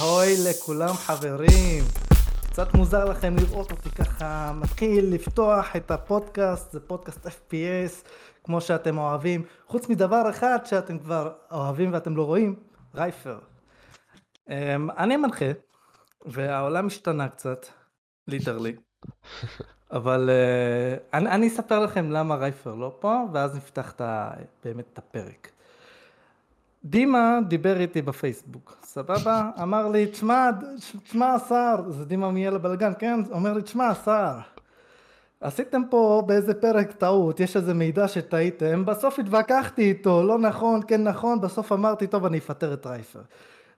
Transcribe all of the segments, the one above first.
אהוי לכולם חברים. קצת מוזר לכם לראות אותי ככה מתחיל לפתוח את הפודקאסט, זה פודקאסט FPS, כמו שאתם אוהבים. חוץ מדבר אחד שאתם כבר אוהבים ואתם לא רואים, רייפר. אמ, אני מנחה, והעולם השתנה קצת, literally. אבל uh, אני, אני אספר לכם למה רייפר לא פה, ואז נפתח את באמת את הפרק. דימה דיבר איתי בפייסבוק, סבבה? אמר לי, תשמע, תשמע השר, זה דימה מיאל הבלגן, כן? אומר לי, תשמע השר, עשיתם פה באיזה פרק טעות, יש איזה מידע שטעיתם, בסוף התווכחתי איתו, לא נכון, כן נכון, בסוף אמרתי, טוב, אני אפטר את רייפר.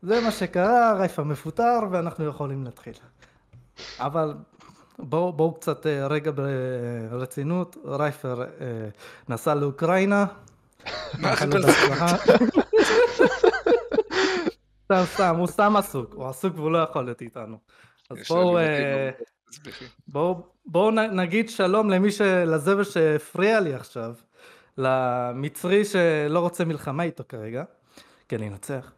זה מה שקרה, רייפר מפוטר, ואנחנו יכולים להתחיל. אבל בואו בוא קצת אה, רגע ברצינות, רייפר אה, נסע לאוקראינה. סתם סתם, הוא סתם עסוק, הוא עסוק והוא לא יכול להיות איתנו. אז בואו אה, בואו בואו נגיד שלום למי, לזבל שהפריע לי עכשיו, למצרי שלא רוצה מלחמה איתו כרגע, כן לנצח.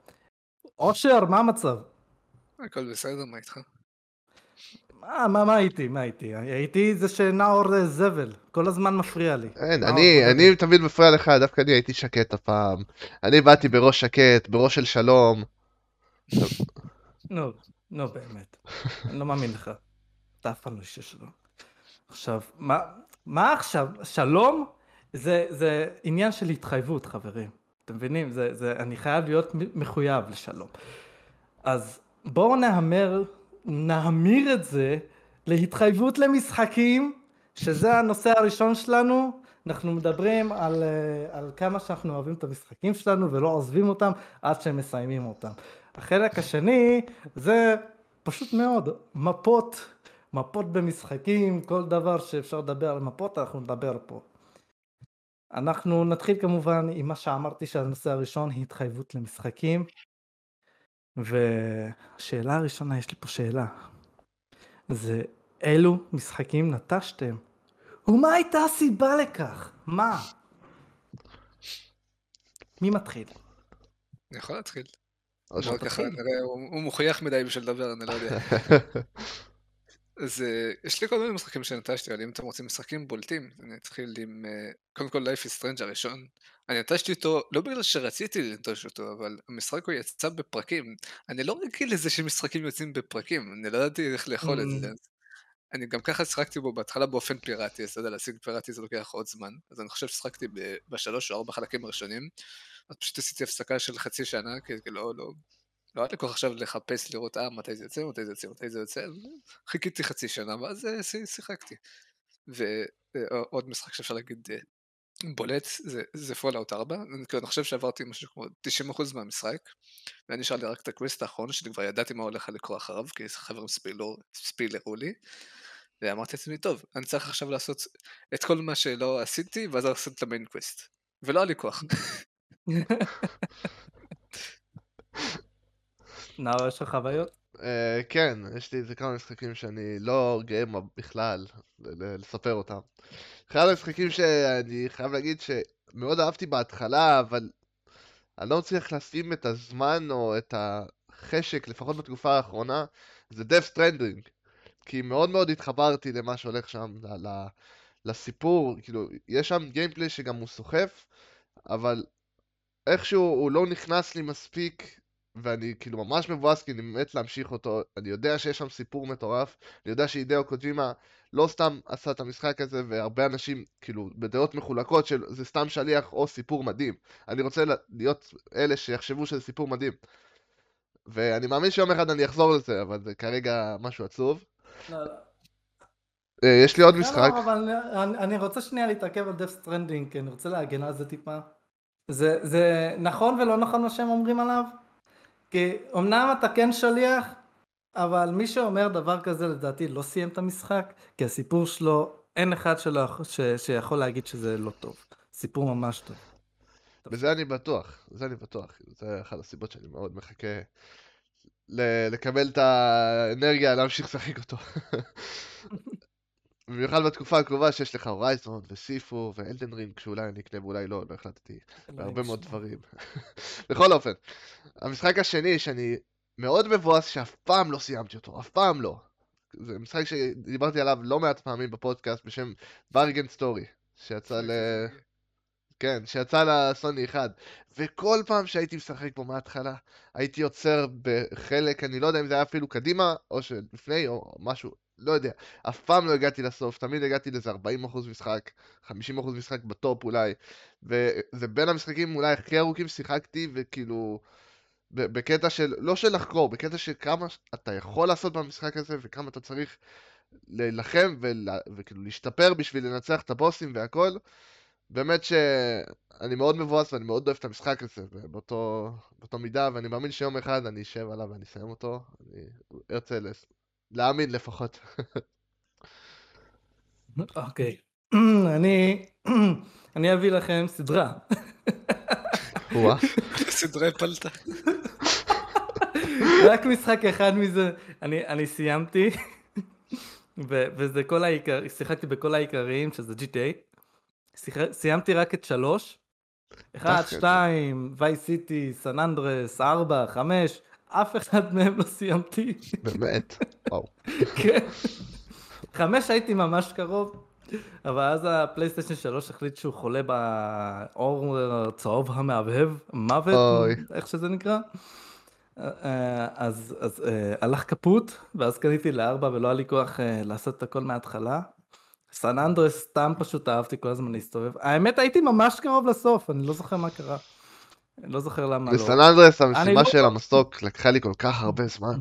אושר, מה המצב? הכל בסדר, מה איתך? מה, מה, מה הייתי, מה הייתי? הייתי זה שנאור זבל, כל הזמן מפריע לי. אין, אני, אני תמיד מפריע לך, דווקא אני הייתי שקט הפעם. אני באתי בראש שקט, בראש של שלום. נו, נו באמת, אני לא מאמין לך. אתה אף פעם לא איש שלום. עכשיו, מה, מה עכשיו? שלום? זה, זה עניין של התחייבות, חברים. אתם מבינים? זה, זה, אני חייב להיות מחויב לשלום. אז בואו נהמר נהמיר את זה להתחייבות למשחקים, שזה הנושא הראשון שלנו. אנחנו מדברים על, אה, על כמה שאנחנו אוהבים את המשחקים שלנו ולא עוזבים אותם עד שהם מסיימים אותם. החלק השני זה פשוט מאוד, מפות, מפות במשחקים, כל דבר שאפשר לדבר על מפות אנחנו נדבר פה. אנחנו נתחיל כמובן עם מה שאמרתי שהנושא הראשון היא התחייבות למשחקים. והשאלה הראשונה, יש לי פה שאלה. זה אילו משחקים נטשתם? ומה הייתה הסיבה לכך? מה? מי מתחיל? אני יכול להתחיל. הוא מוכיח מדי בשביל לדבר, אני לא יודע. אז אה, יש לי כל מיני משחקים שנטשתי, אבל אם אתם רוצים משחקים בולטים, אני אתחיל עם, אה, קודם כל Life is Strange הראשון. אני נטשתי אותו לא בגלל שרציתי לנטוש אותו, אבל המשחק הוא יצא בפרקים. אני לא רגיל לזה שמשחקים יוצאים בפרקים, אני לא ידעתי איך לאכול את זה. Mm. אני גם ככה שיחקתי בו בהתחלה באופן פיראטי, אז אתה יודע, להשיג פיראטי זה לוקח עוד זמן. אז אני חושב ששיחקתי בשלוש או ארבע חלקים הראשונים, אז פשוט עשיתי הפסקה של חצי שנה, כי לא, לא, לא היה לי כוח עכשיו לחפש לראות אה מתי זה יוצא, מתי זה יוצא, מתי זה יוצא, חיכיתי חצי שנה ואז אה, שיחקתי. ועוד משחק שאפשר להגיד אה, בולט זה, זה Fallout 4, אני כאילו, חושב שעברתי משהו כמו 90% מהמשחק, ואני נשאר לי רק את ה quest האחרון, שאני כבר ידעתי מה הולך לקרות אחריו, כי חברים ספיילרו, ספיילרו לי, ואמרתי לעצמי, טוב, אני צריך עכשיו לעשות את כל מה שלא עשיתי, ואז לעשות את ה main quest. ולא היה לי כוח. נאור, יש לך חוויות? אה, כן, יש לי איזה כמה משחקים שאני לא גאה בכלל לספר אותם. אחד המשחקים שאני חייב להגיד שמאוד אהבתי בהתחלה, אבל אני לא מצליח לשים את הזמן או את החשק, לפחות בתקופה האחרונה, זה Death Stranding. כי מאוד מאוד התחברתי למה שהולך שם, לסיפור, כאילו, יש שם גיימפלי שגם הוא סוחף, אבל איכשהו הוא לא נכנס לי מספיק ואני כאילו ממש מבואס כי אני מת להמשיך אותו, אני יודע שיש שם סיפור מטורף, אני יודע שהידאו קוג'ימה לא סתם עשה את המשחק הזה, והרבה אנשים כאילו בדעות מחולקות של זה סתם שליח או סיפור מדהים. אני רוצה להיות אלה שיחשבו שזה סיפור מדהים. ואני מאמין שיום אחד אני אחזור לזה, אבל זה כרגע משהו עצוב. לא, לא. אה, יש לי עוד משחק. לא, אבל אני רוצה שנייה להתעכב על Death Stranding, כי אני רוצה להגן על זה טיפה. זה נכון ולא נכון מה שהם אומרים עליו? כי אמנם אתה כן שליח, אבל מי שאומר דבר כזה לדעתי לא סיים את המשחק, כי הסיפור שלו, אין אחד שלא, ש, שיכול להגיד שזה לא טוב. סיפור ממש טוב. בזה אני בטוח, בזה אני בטוח. זה אחת הסיבות שאני מאוד מחכה ל- לקבל את האנרגיה להמשיך לשחק אותו. במיוחד בתקופה הקרובה שיש לך הורייזון וסיפו ואלדן רינג שאולי אני אקנה ואולי לא, לא החלטתי, והרבה מאוד דברים. בכל אופן, המשחק השני שאני מאוד מבואס שאף פעם לא סיימתי אותו, אף פעם לא. זה משחק שדיברתי עליו לא מעט פעמים בפודקאסט בשם ורגן סטורי, שיצא ל... כן, שיצא לסוני 1. וכל פעם שהייתי משחק בו מההתחלה, הייתי עוצר בחלק, אני לא יודע אם זה היה אפילו קדימה, או שלפני, או משהו, לא יודע. אף פעם לא הגעתי לסוף, תמיד הגעתי לאיזה 40% משחק, 50% משחק בטופ אולי. וזה בין המשחקים אולי הכי ארוכים ששיחקתי, וכאילו... בקטע של, לא של לחקור, בקטע של כמה אתה יכול לעשות במשחק הזה וכמה אתה צריך להילחם וכאילו להשתפר בשביל לנצח את הבוסים והכל. באמת שאני מאוד מבואס ואני מאוד אוהב את המשחק הזה באותו, באותו מידה, ואני מאמין שיום אחד אני אשב עליו ואני אסיים אותו. אני ארצה לס... להאמין לפחות. אוקיי. אני, אני אביא לכם סדרה. סדרי פלטה. רק משחק אחד מזה, אני, אני סיימתי, ו, וזה כל העיקר, שיחקתי בכל העיקריים, שזה GTA. שיח, סיימתי רק את שלוש. אחד, שתיים, ווי סיטי, סן אנדרס, ארבע, חמש, אף אחד מהם לא סיימתי. באמת? וואו. כן. חמש הייתי ממש קרוב, אבל אז הפלייסטיישן 3 החליט שהוא חולה באור צהוב המהבהב, מוות, איך שזה נקרא. אה, אז, אז uh, הלך קפוט, ואז קניתי לארבע ולא היה לי כוח uh, לעשות את הכל מההתחלה. סן אנדרס סתם פשוט אהבתי כל הזמן להסתובב. האמת הייתי ממש קרוב לסוף, אני לא זוכר מה קרה. לא זוכר למה לא. בסן אנדרס המשימה לא... של המסוק לקחה לי כל כך הרבה זמן.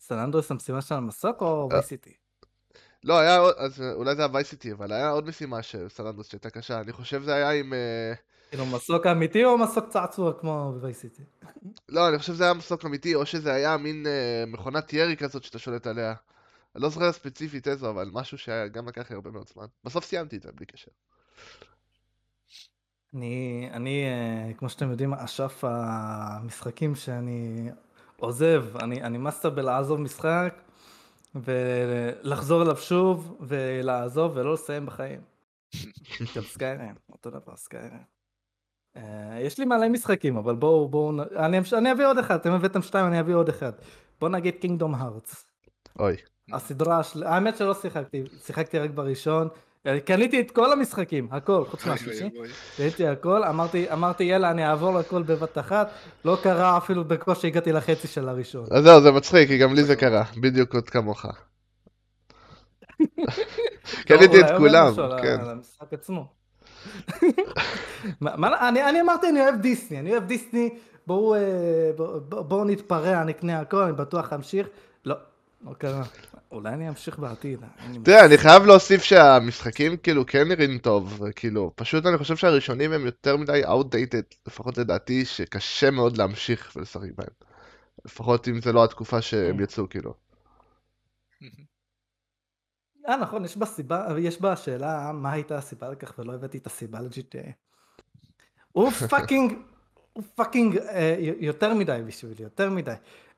סן אנדרס המשימה של המסוק או וייסיטי? לא, היה עוד, אז אולי זה היה וייסיטי, אבל היה עוד משימה של סן אנדרס שהייתה קשה. אני חושב זה היה עם... כאילו מסוק אמיתי או מסוק צעצוע כמו בווייסיטי? לא, אני חושב שזה היה מסוק אמיתי, או שזה היה מין אה, מכונת ירי כזאת שאתה שולט עליה. אני לא זוכר ספציפית איזו, אבל משהו שגם לקח לי הרבה מאוד זמן. בסוף סיימתי את זה, בלי קשר. אני, אני, אה, כמו שאתם יודעים, אשף המשחקים שאני עוזב, אני, אני master בלעזוב משחק ולחזור אליו שוב ולעזוב ולא לסיים בחיים. גם סקיירם, אותו דבר סקיירם. אה, יש לי מלא משחקים, אבל בואו, בואו, אני, אני אביא עוד אחד, אתם הבאתם שתיים, אני אביא עוד אחד. בואו נגיד Kingdom Hearts. אוי. הסדרה, של... האמת שלא שיחקתי, שיחקתי רק בראשון. קניתי את כל המשחקים, הכל, חוץ מהשישי. קניתי הכל, אמרתי, אמרתי יאללה, אני אעבור לכל בבת אחת. לא קרה אפילו בקושי הגעתי לחצי של הראשון. אז זהו, זה מצחיק, כי גם לי זה קרה, בדיוק עוד כמוך. קניתי את כולם, כן. על המשחק עצמו. מה, אני, אני אמרתי אני אוהב דיסני, אני אוהב דיסני, בואו אה, בוא, בוא, בוא נתפרע, נקנה הכל, אני בטוח אמשיך. לא, לא קרה. אולי אני אמשיך בעתיד. תראה, אני חייב להוסיף שהמשחקים כאילו כן נראים טוב, כאילו, פשוט אני חושב שהראשונים הם יותר מדי outdated, לפחות לדעתי, שקשה מאוד להמשיך ולשחק בהם. לפחות אם זה לא התקופה שהם כן. יצאו, כאילו. אה נכון, יש בה סיבה, יש בה שאלה מה הייתה הסיבה לכך ולא הבאתי את הסיבה ל-GTA. הוא fucking, fucking אה, יותר מדי בשבילי, יותר מדי.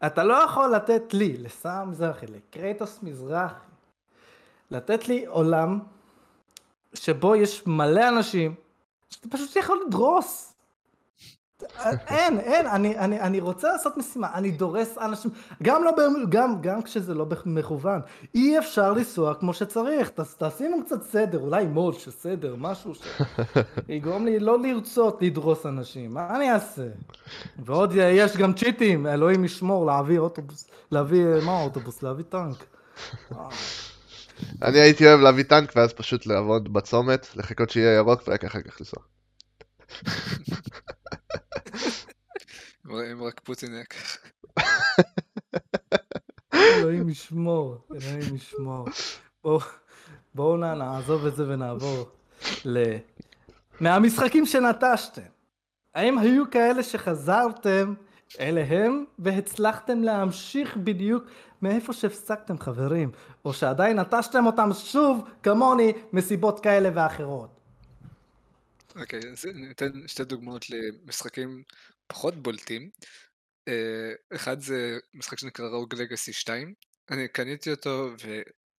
אתה לא יכול לתת לי, לסער מזרחי, לקרייטוס מזרחי, לתת לי עולם שבו יש מלא אנשים שאתה פשוט יכול לדרוס. אין, אין, אני, אני, אני רוצה לעשות משימה, אני דורס אנשים, גם, לא, גם, גם כשזה לא מכוון, אי אפשר לנסוע כמו שצריך, ת, תשימו קצת סדר, אולי מוד של סדר, משהו שיגרום לי לא לרצות לדרוס אנשים, מה אני אעשה? ועוד יש גם צ'יטים, אלוהים ישמור, להביא אוטובוס, להביא, מה אוטובוס? להביא טנק. אני הייתי אוהב להביא טנק ואז פשוט לעבוד בצומת, לחכות שיהיה ירוק ורק אחר כך לנסוע. אם רק פוטין היה ככה. אלוהים ישמור, אלוהים ישמור. בואו נעזוב את זה ונעבור ל... מהמשחקים שנטשתם. האם היו כאלה שחזרתם אליהם והצלחתם להמשיך בדיוק מאיפה שהפסקתם חברים, או שעדיין נטשתם אותם שוב כמוני מסיבות כאלה ואחרות? אוקיי, אז ניתן שתי דוגמאות למשחקים פחות בולטים. אה, אחד זה משחק שנקרא רוג לגאסי 2. אני קניתי אותו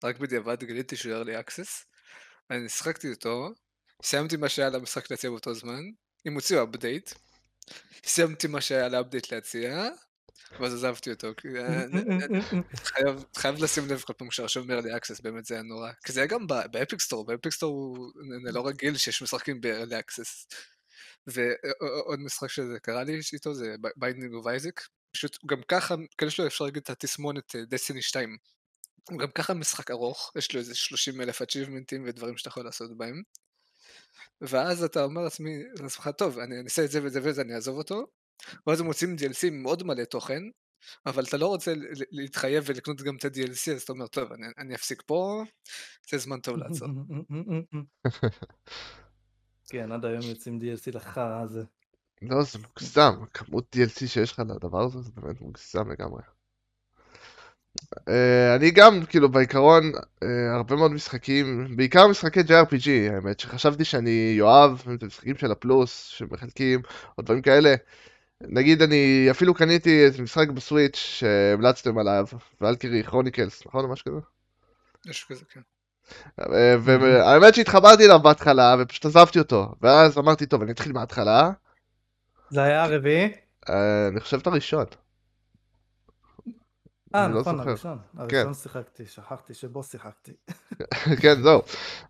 ורק בדיעבד גיליתי שהוא early access. אני שחקתי אותו, סיימתי מה שהיה למשחק להציע באותו זמן, אם הוציאו update, סיימתי מה שהיה ל update להציע, ואז עזבתי אותו. חייב לשים לב כל פעם כשרשום early access, באמת זה היה נורא. כי זה היה גם ב Epic Store, ב Epic Store אני לא רגיל שיש משחקים access. ועוד משחק שזה קרה לי איתו זה Binding of Isaac. פשוט גם ככה, כאלה שלו אפשר להגיד את התסמונת דסיני 2. גם ככה משחק ארוך, יש לו איזה 30 אלף achievementים ודברים שאתה יכול לעשות בהם. ואז אתה אומר לעצמך, טוב, אני אעשה את זה ואת זה וזה, אני אעזוב אותו. ואז הם מוצאים DLC מאוד מלא תוכן, אבל אתה לא רוצה להתחייב ולקנות גם את ה-DLC, אז אתה אומר, טוב, אני, אני אפסיק פה, זה זמן טוב לעצור. כן, עד היום יוצאים DLC לחרא הזה. לא, זה מוגזם, כמות DLC שיש לך לדבר הזה, זה באמת מוגזם לגמרי. Uh, אני גם, כאילו, בעיקרון, uh, הרבה מאוד משחקים, בעיקר משחקי JRPG, האמת, שחשבתי שאני יואב, את המשחקים של הפלוס, שמחלקים, או דברים כאלה. נגיד, אני אפילו קניתי את משחק בסוויץ' שהמלצתם עליו, ואלקרי כרוניקלס, נכון? או משהו כזה? משהו כזה, כן. אה, והאמת שהתחברתי אליו בהתחלה, ופשוט עזבתי אותו. ואז אמרתי, טוב, אני אתחיל מההתחלה. זה היה הרביעי? אני חושב את הראשון. אה, לא נכון, הראשון. הראשון כן. שיחקתי, שכחתי שבו שיחקתי. כן, זהו.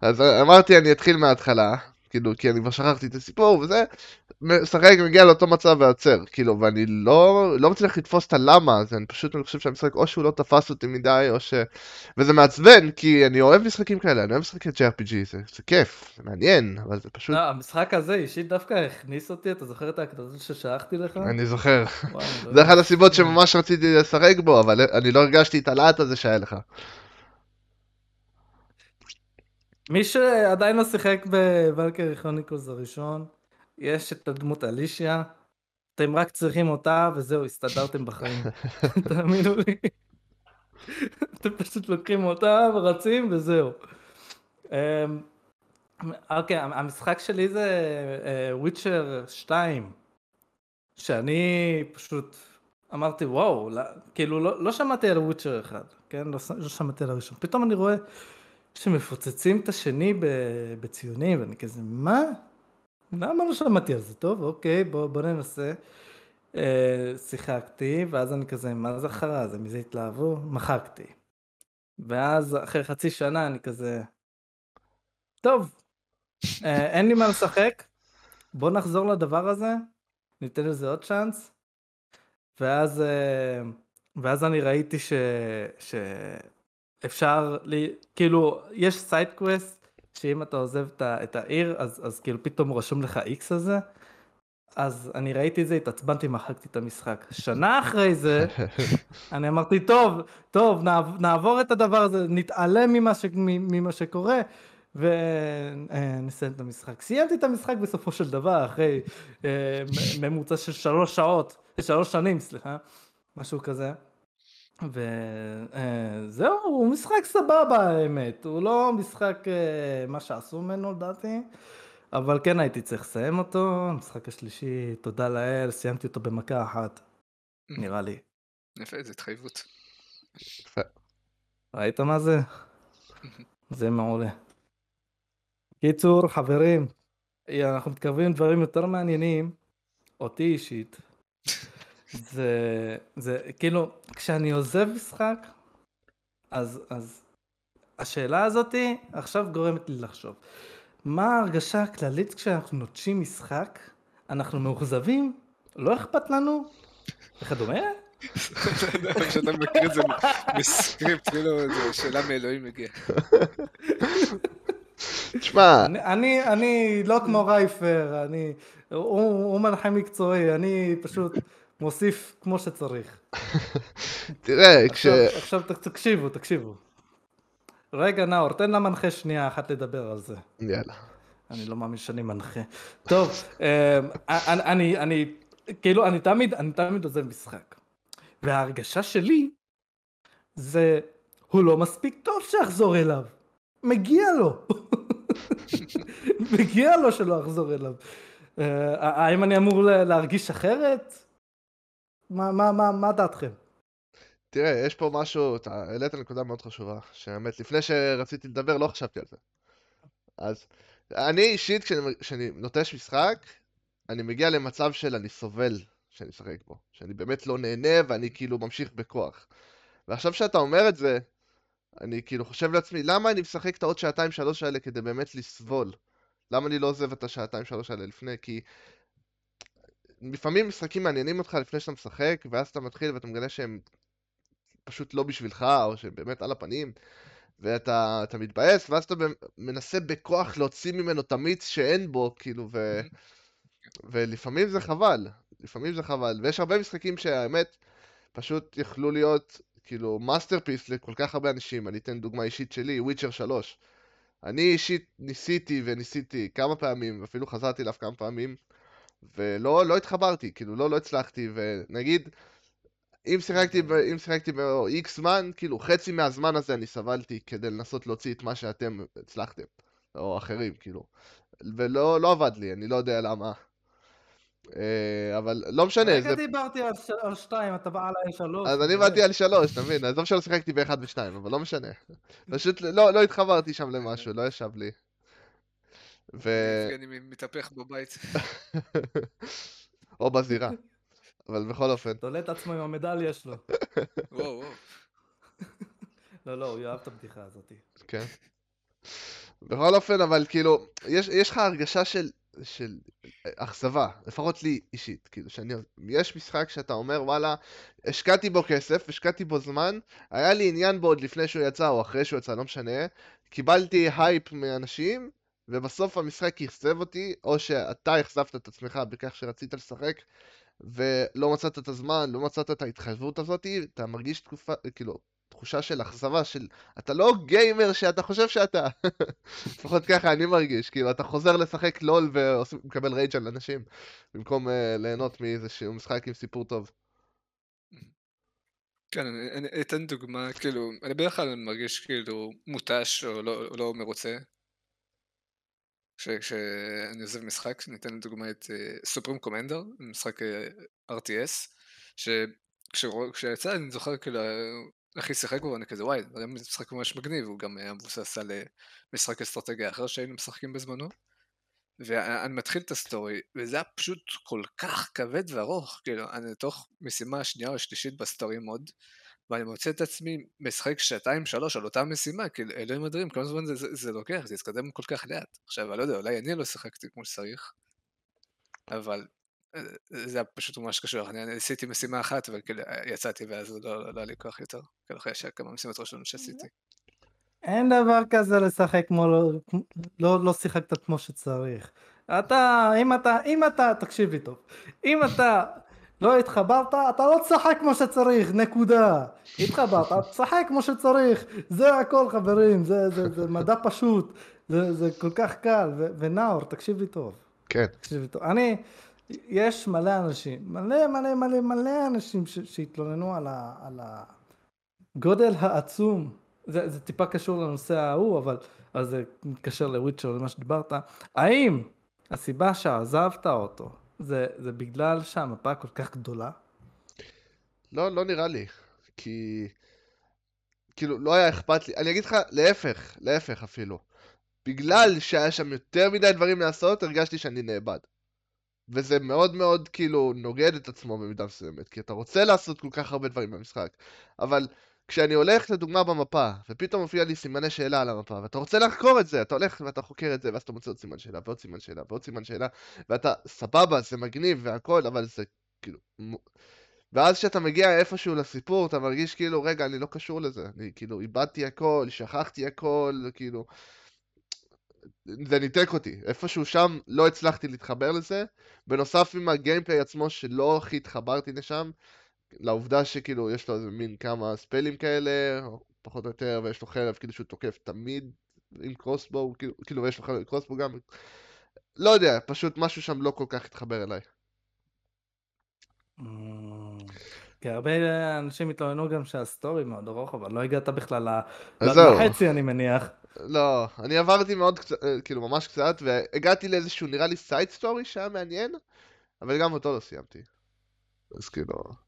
אז אמרתי, אני אתחיל מההתחלה, כאילו, כי אני כבר שכחתי את הסיפור וזה, משחק, מגיע לאותו מצב ועוצר, כאילו, ואני לא, לא מצליח לתפוס את הלמה הזה, אני פשוט אני חושב שהמשחק, או שהוא לא תפס אותי מדי, או ש... וזה מעצבן, כי אני אוהב משחקים כאלה, אני אוהב משחקי JRPG, זה, זה כיף, זה מעניין, אבל זה פשוט... לא, המשחק הזה אישית דווקא הכניס אותי, אתה זוכר את ההקדשות ששלחתי לך? אני זוכר. לא זה אחת הסיבות שממש רציתי לשחק בו, אבל אני לא הרגשתי את הלהט הזה שהיה לך. מי שעדיין לא שיחק בוולקרי כרוניקוס הראשון, יש את הדמות אלישיה, אתם רק צריכים אותה וזהו, הסתדרתם בחיים. תאמינו לי. אתם פשוט לוקחים אותה ורצים וזהו. אמ, אוקיי, המשחק שלי זה וויצ'ר אה, 2, שאני פשוט אמרתי וואו, לא, כאילו לא, לא שמעתי על וויצ'ר 1, כן? לא, לא שמעתי על הראשון. פתאום אני רואה שמפוצצים את השני בציונים, ואני כזה, מה? למה לא שמעתי על זה? טוב, אוקיי, בוא, בוא ננסה. אה, שיחקתי, ואז אני כזה, מה זה חרא הזה? מזה התלהבו? מחקתי. ואז אחרי חצי שנה אני כזה, טוב, אה, אין לי מה לשחק, בוא נחזור לדבר הזה, ניתן לזה עוד צ'אנס. ואז, אה, ואז אני ראיתי ש... שאפשר, לי, כאילו, יש side quest שאם אתה עוזב את העיר, אז, אז כאילו פתאום רשום לך איקס הזה. אז אני ראיתי את זה, התעצבנתי, מחקתי את המשחק. שנה אחרי זה, אני אמרתי, טוב, טוב, נעבור את הדבר הזה, נתעלם ממה, ש, ממה שקורה, ונסיים את המשחק. סיימתי את המשחק בסופו של דבר, אחרי אה, ממוצע של שלוש שעות, שלוש שנים, סליחה, משהו כזה. וזהו, הוא משחק סבבה האמת, הוא לא משחק אה, מה שעשו ממנו לדעתי, אבל כן הייתי צריך לסיים אותו, המשחק השלישי, תודה לאל, סיימתי אותו במכה אחת, נראה לי. יפה, זו התחייבות. ראית מה זה? זה מעולה. קיצור, חברים, אנחנו מתקרבים לדברים יותר מעניינים, אותי אישית. זה, זה כאילו, כשאני עוזב משחק, אז, אז השאלה הזאתי עכשיו גורמת לי לחשוב. מה ההרגשה הכללית כשאנחנו נוטשים משחק? אנחנו מאוכזבים? לא אכפת לנו? וכדומה? כשאתה מכיר את זה בסקריפט, כאילו, זו שאלה מאלוהים מגיעה. תשמע... אני, אני לא כמו רייפר, אני... הוא מנחה מקצועי, אני פשוט... מוסיף כמו שצריך. תראה, כש... עכשיו תקשיבו, תקשיבו. רגע, נאור, תן למנחה שנייה אחת לדבר על זה. יאללה. אני לא מאמין שאני מנחה. טוב, אמ, אני, אני, אני, כאילו, אני תמיד, אני תמיד עוזב משחק. וההרגשה שלי זה, הוא לא מספיק טוב שאחזור אליו. מגיע לו. מגיע לו שלא אחזור אליו. אה, האם אני אמור להרגיש אחרת? מה, מה, מה, מה דעתכם? תראה, יש פה משהו, אתה העלית נקודה מאוד חשובה, שהאמת, לפני שרציתי לדבר לא חשבתי על זה. אז אני אישית, כשאני, כשאני נוטש משחק, אני מגיע למצב של אני סובל שאני אשחק בו, שאני באמת לא נהנה ואני כאילו ממשיך בכוח. ועכשיו שאתה אומר את זה, אני כאילו חושב לעצמי, למה אני משחק את העוד שעתיים שלוש האלה כדי באמת לסבול? למה אני לא עוזב את השעתיים שלוש האלה לפני? כי לפעמים משחקים מעניינים אותך לפני שאתה משחק, ואז אתה מתחיל ואתה מגלה שהם פשוט לא בשבילך, או שהם באמת על הפנים, ואתה מתבאס, ואז אתה מנסה בכוח להוציא ממנו את המיץ שאין בו, כאילו, ו... ולפעמים זה חבל, לפעמים זה חבל, ויש הרבה משחקים שהאמת פשוט יכלו להיות כאילו masterpiece לכל כך הרבה אנשים, אני אתן דוגמה אישית שלי, Witcher 3. אני אישית ניסיתי וניסיתי כמה פעמים, ואפילו חזרתי אליו כמה פעמים, ולא לא התחברתי, כאילו לא, לא הצלחתי, ונגיד, אם שיחקתי, אם שיחקתי ב-X זמן, כאילו חצי מהזמן הזה אני סבלתי כדי לנסות להוציא את מה שאתם הצלחתם, או אחרים, כאילו. ולא לא עבד לי, אני לא יודע למה. אה, אבל לא משנה. רגע דיברתי על שתיים, אתה בא עליי שלוש. אז אני באתי על שלוש, אתה מבין? עזוב שלא שיחקתי באחד ושתיים, אבל לא משנה. פשוט לא, לא התחברתי שם למשהו, לא ישב לי. ו... אני מתהפך בבית. או בזירה. אבל בכל אופן. תולה את עצמו עם המדליה שלו. וואו, וואו. לא, לא, הוא יאהב את הבדיחה הזאת. כן. בכל אופן, אבל כאילו, יש לך הרגשה של של אכזבה, לפחות לי אישית, כאילו שאני, יש משחק שאתה אומר וואלה, השקעתי בו כסף, השקעתי בו זמן, היה לי עניין בו עוד לפני שהוא יצא או אחרי שהוא יצא, לא משנה, קיבלתי הייפ מאנשים, ובסוף המשחק אכזב אותי, או שאתה אכזבת את עצמך בכך שרצית לשחק, ולא מצאת את הזמן, לא מצאת את ההתחייבות הזאת, אתה מרגיש תקופה, כאילו, תחושה של אכזבה, של אתה לא גיימר שאתה חושב שאתה. לפחות ככה אני מרגיש, כאילו אתה חוזר לשחק LOL ומקבל rage על אנשים, במקום uh, ליהנות מאיזשהו משחק עם סיפור טוב. כן, אני, אני אתן דוגמה, כאילו, אני בדרך כלל מרגיש כאילו מותש או לא, לא מרוצה. כשאני עוזב משחק, אני אתן לדוגמה את Supreme uh, Commander, משחק uh, אה, RTS, שכשיצא אני זוכר כאילו אחי שיחק בו ואני כזה וואי, זה משחק ממש מגניב, הוא גם היה מבוסס על אה, משחק אסטרטגיה אחר שהיינו משחקים בזמנו. ואני מתחיל את ה story, וזה היה פשוט כל כך כבד וארוך, כאילו, אני לתוך משימה שנייה או שלישית ב story mode, ואני מוצא את עצמי משחק שעתיים שלוש על אותה משימה, כאילו, אלוהים אדירים, כמה זמן זה, זה, זה לוקח, זה יתקדם כל כך לאט. עכשיו, אני לא יודע, אולי אני לא שיחקתי כמו שצריך, אבל זה היה פשוט ממש קשור, אני עשיתי משימה אחת וכאילו יצאתי ואז לא, לא היה לי כוח יותר, כאילו אחרי כמה משימות ראשונות שעשיתי. אין דבר כזה לשחק כמו לא, לא, לא שיחקת כמו שצריך. אתה, אם אתה, אם אתה, תקשיב לי טוב, אם אתה לא התחברת, אתה לא תשחק כמו שצריך, נקודה. התחברת, תשחק כמו שצריך, זה הכל חברים, זה, זה, זה מדע פשוט, זה, זה כל כך קל, ו, ונאור, תקשיב לי טוב. כן. תקשיב לי טוב. אני, יש מלא אנשים, מלא מלא מלא מלא אנשים ש, שהתלוננו על, ה, על הגודל העצום, זה, זה טיפה קשור לנושא ההוא, אבל, זה מתקשר לוויצ'ר, למה שדיברת, האם הסיבה שעזבת אותו, זה, זה בגלל שהמפה כל כך גדולה? לא, לא נראה לי, כי... כאילו, לא היה אכפת לי, אני אגיד לך, להפך, להפך אפילו. בגלל שהיה שם יותר מדי דברים לעשות, הרגשתי שאני נאבד. וזה מאוד מאוד כאילו נוגד את עצמו במידה מסוימת, כי אתה רוצה לעשות כל כך הרבה דברים במשחק, אבל כשאני הולך לדוגמה במפה, ופתאום מופיע לי סימני שאלה על המפה, ואתה רוצה לחקור את זה, אתה הולך ואתה חוקר את זה, ואז אתה מוצא עוד סימן שאלה, ועוד סימן שאלה, ועוד סימן שאלה, ואתה סבבה, זה מגניב והכל, אבל זה כאילו... ואז כשאתה מגיע איפשהו לסיפור, אתה מרגיש כאילו, רגע, אני לא קשור לזה, אני כאילו איבדתי הכל, שכחתי הכל, כאילו... זה ניתק אותי, איפשהו שם לא הצלחתי להתחבר לזה, בנוסף עם הגיימפליי עצמו שלא הכי התחברתי לשם, לעובדה שכאילו יש לו איזה מין כמה ספלים כאלה, פחות או יותר, ויש לו חרב כאילו שהוא תוקף תמיד עם crossbow, כאילו, כאילו ויש לו חרב עם crossbow גם, לא יודע, פשוט משהו שם לא כל כך התחבר אליי. Mm. כי הרבה אנשים התלוננו גם שה story מאוד ארוך, אבל לא הגעת בכלל לחצי אני מניח. לא, אני עברתי מאוד קצת, אה, כאילו ממש קצת, והגעתי לאיזשהו נראה לי side story שהיה מעניין, אבל גם אותו לא סיימתי. אז כאילו...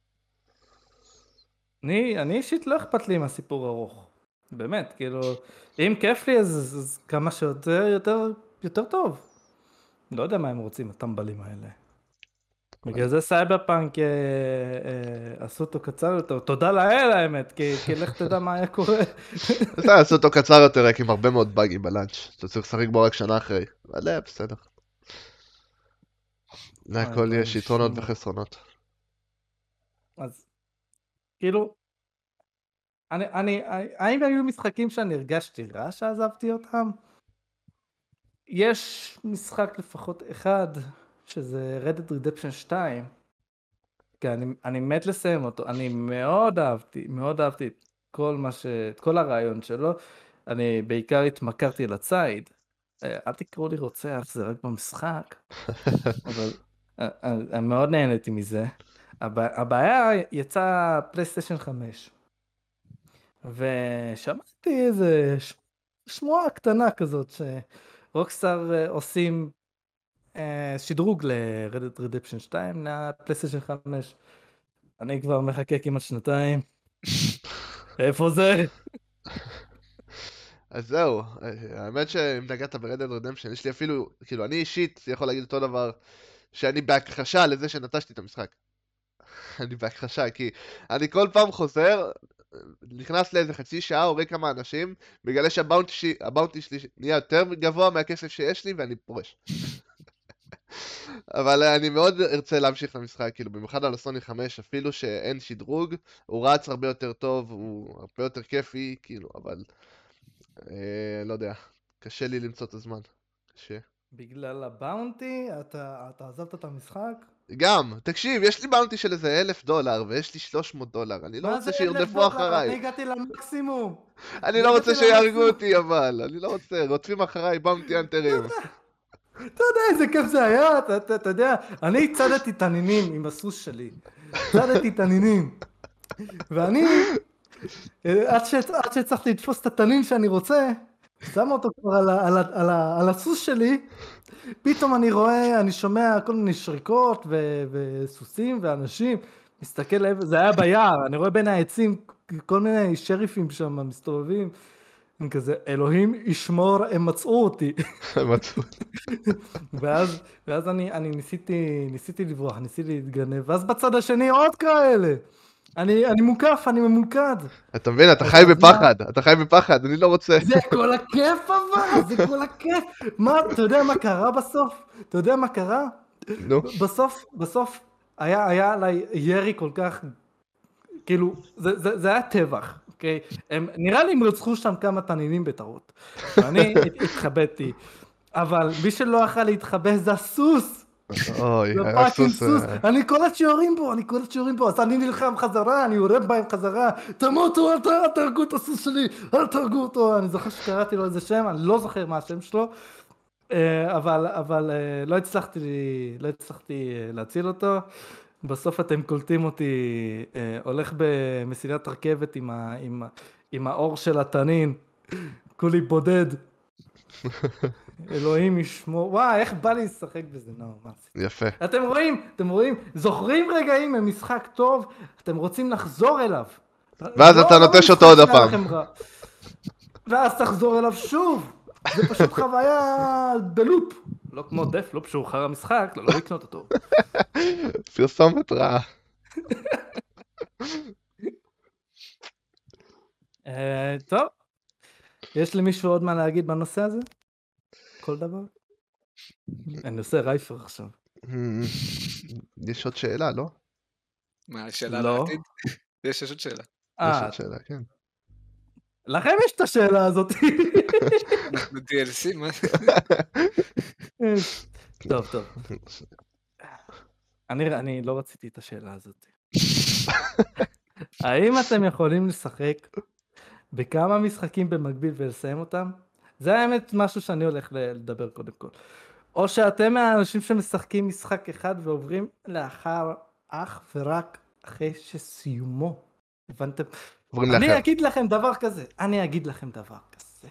אני, אני אישית לא אכפת לי אם הסיפור ארוך. באמת, כאילו, אם כיף לי אז, אז כמה שיותר יותר, יותר טוב. לא יודע מה הם רוצים, הטמבלים האלה. בגלל זה סייבר פאנק אה, אה, עשו אותו קצר יותר, תודה לאל האמת, כי, כי לך תדע מה היה קורה. בסדר, עשו אותו קצר יותר, רק עם הרבה מאוד באגים ב launch. אתה צריך לשחק בו רק שנה אחרי. אבל אה, בסדר. להכל יש יתרונות. וחסרונות. אז כאילו, אני, אני, האם היו משחקים שאני הרגשתי רע שעזבתי אותם? יש משחק לפחות אחד, שזה Red Dead Redemption 2. כי אני, אני מת לסיים אותו, אני מאוד אהבתי, מאוד אהבתי את כל מה ש... את כל הרעיון שלו. אני בעיקר התמכרתי לציד. אה, אל תקראו לי רוצח, זה רק במשחק. אבל אה, אה, אני מאוד נהניתי מזה. הבע- הבעיה יצא פלייסטיישן 5. ושמעתי איזה ש- שמועה קטנה כזאת שרוקסטאר אה, עושים אה, שדרוג ל-Reddit Redemption 2 לפלייסטיישן 5. אני כבר מחכה כמעט שנתיים. איפה זה? אז זהו, האמת שאם נגעת ברדד רדמפשן, יש לי אפילו, כאילו, אני אישית יכול להגיד אותו דבר, שאני בהכחשה לזה שנטשתי את המשחק. אני בהכחשה, כי אני כל פעם חוזר, נכנס לאיזה חצי שעה, הורג כמה אנשים, מגלה שהבאונטי שלי, נהיה יותר גבוה מהכסף שיש לי, ואני פורש. אבל אני מאוד ארצה להמשיך למשחק, כאילו, במיוחד על הסוני 5, אפילו שאין שדרוג, הוא רץ הרבה יותר טוב, הוא הרבה יותר כיפי, כאילו, אבל... אה, לא יודע, קשה לי למצוא את הזמן. קשה. בגלל הבאונטי? אתה, אתה עזבת את המשחק? גם, תקשיב, יש לי באונטי של איזה אלף דולר, ויש לי 300 דולר, אני לא רוצה שירדפו? אחריי. אני הגעתי למקסימום. אני לא רוצה שיהרגו. אותי אבל, אני לא רוצה, רודפים אחריי, באונטי אנטרים. אתה יודע איזה כיף זה היה, אתה, יודע, אני צדתי תנינים עם הסוס שלי. צדתי תנינים. ואני, אה, עד, שהצלחתי לתפוס את התנין שאני רוצה, שם אותו כבר על הסוס שלי, פתאום אני רואה, אני שומע כל מיני שריקות ו, וסוסים ואנשים, מסתכל לעבר, זה היה ביער, אני רואה בין העצים כל מיני שריפים שם מסתובבים. אני כזה, אלוהים ישמור, הם מצאו אותי. מצאו. ואז, ואז אני, אני ניסיתי, ניסיתי לברוח, ניסיתי להתגנב, ואז בצד השני עוד כאלה. אני, אני מוקף, אני ממוקד. אתה מבין, אתה חי? בפחד, אתה חי בפחד, אני לא רוצה. זה כל הכיף אבל, זה כל הכיף. מה, אתה יודע מה קרה בסוף? אתה יודע מה קרה? נו, בסוף, בסוף היה, היה עליי ירי כל כך, כאילו, זה, זה, זה היה טבח, אוקיי? הם, נראה לי הם רצחו שם כמה תנינים בטעות. ואני הת- התחבאתי. אבל מי שלא יכל להתחבא זה הסוס. אוי, זה היה fucking סוס, סוס, אה, אני קולט שיורים בו, אני קולט שיורים בו, אז אני נלחם חזרה, אני יורה בהם חזרה, תמותו, אל תהרגו את הסוס שלי, אל תהרגו אותו, אני זוכר שקראתי לו איזה שם, אני לא זוכר מה השם שלו, אה, אבל, אבל אה, לא הצלחתי, לא הצלחתי להציל אותו, בסוף אתם קולטים אותי הולך במסילת רכבת עם, ה, עם, עם העור של התנין, כולי בודד. אלוהים ישמור, וואי, איך בא לי לשחק בזה, נו, מה עשיתי? יפה. אתם רואים, אתם רואים, זוכרים רגעים ממשחק טוב, אתם רוצים לחזור אליו. ואז לא- אתה לא נוטש משחק אותו עוד הפעם. ואז תחזור אליו שוב. זה פשוט חוויה בלופ. לא כמו דף, לופ שהוא חרא משחק, לא, לא לקנות אותו. פרסומת רעה. אה, טוב, יש למישהו עוד מה להגיד בנושא הזה? כל דבר? אני עושה רייפר עכשיו. יש עוד שאלה, לא? מה, שאלה לא. לעתיד? יש יש עוד שאלה. יש אה, עוד שאלה, כן. לכם יש את השאלה הזאת. אנחנו DLC, מה? טוב, טוב. אני, אני לא רציתי את השאלה הזאת. האם אתם יכולים לשחק בכמה משחקים במקביל ולסיים אותם? זה האמת משהו שאני הולך לדבר קודם כל. או שאתם מהאנשים שמשחקים משחק אחד ועוברים לאחר אך ורק אחרי שסיומו. הבנתם? עוברים אני לאחר. אגיד לכם דבר כזה, אני אגיד לכם דבר כזה.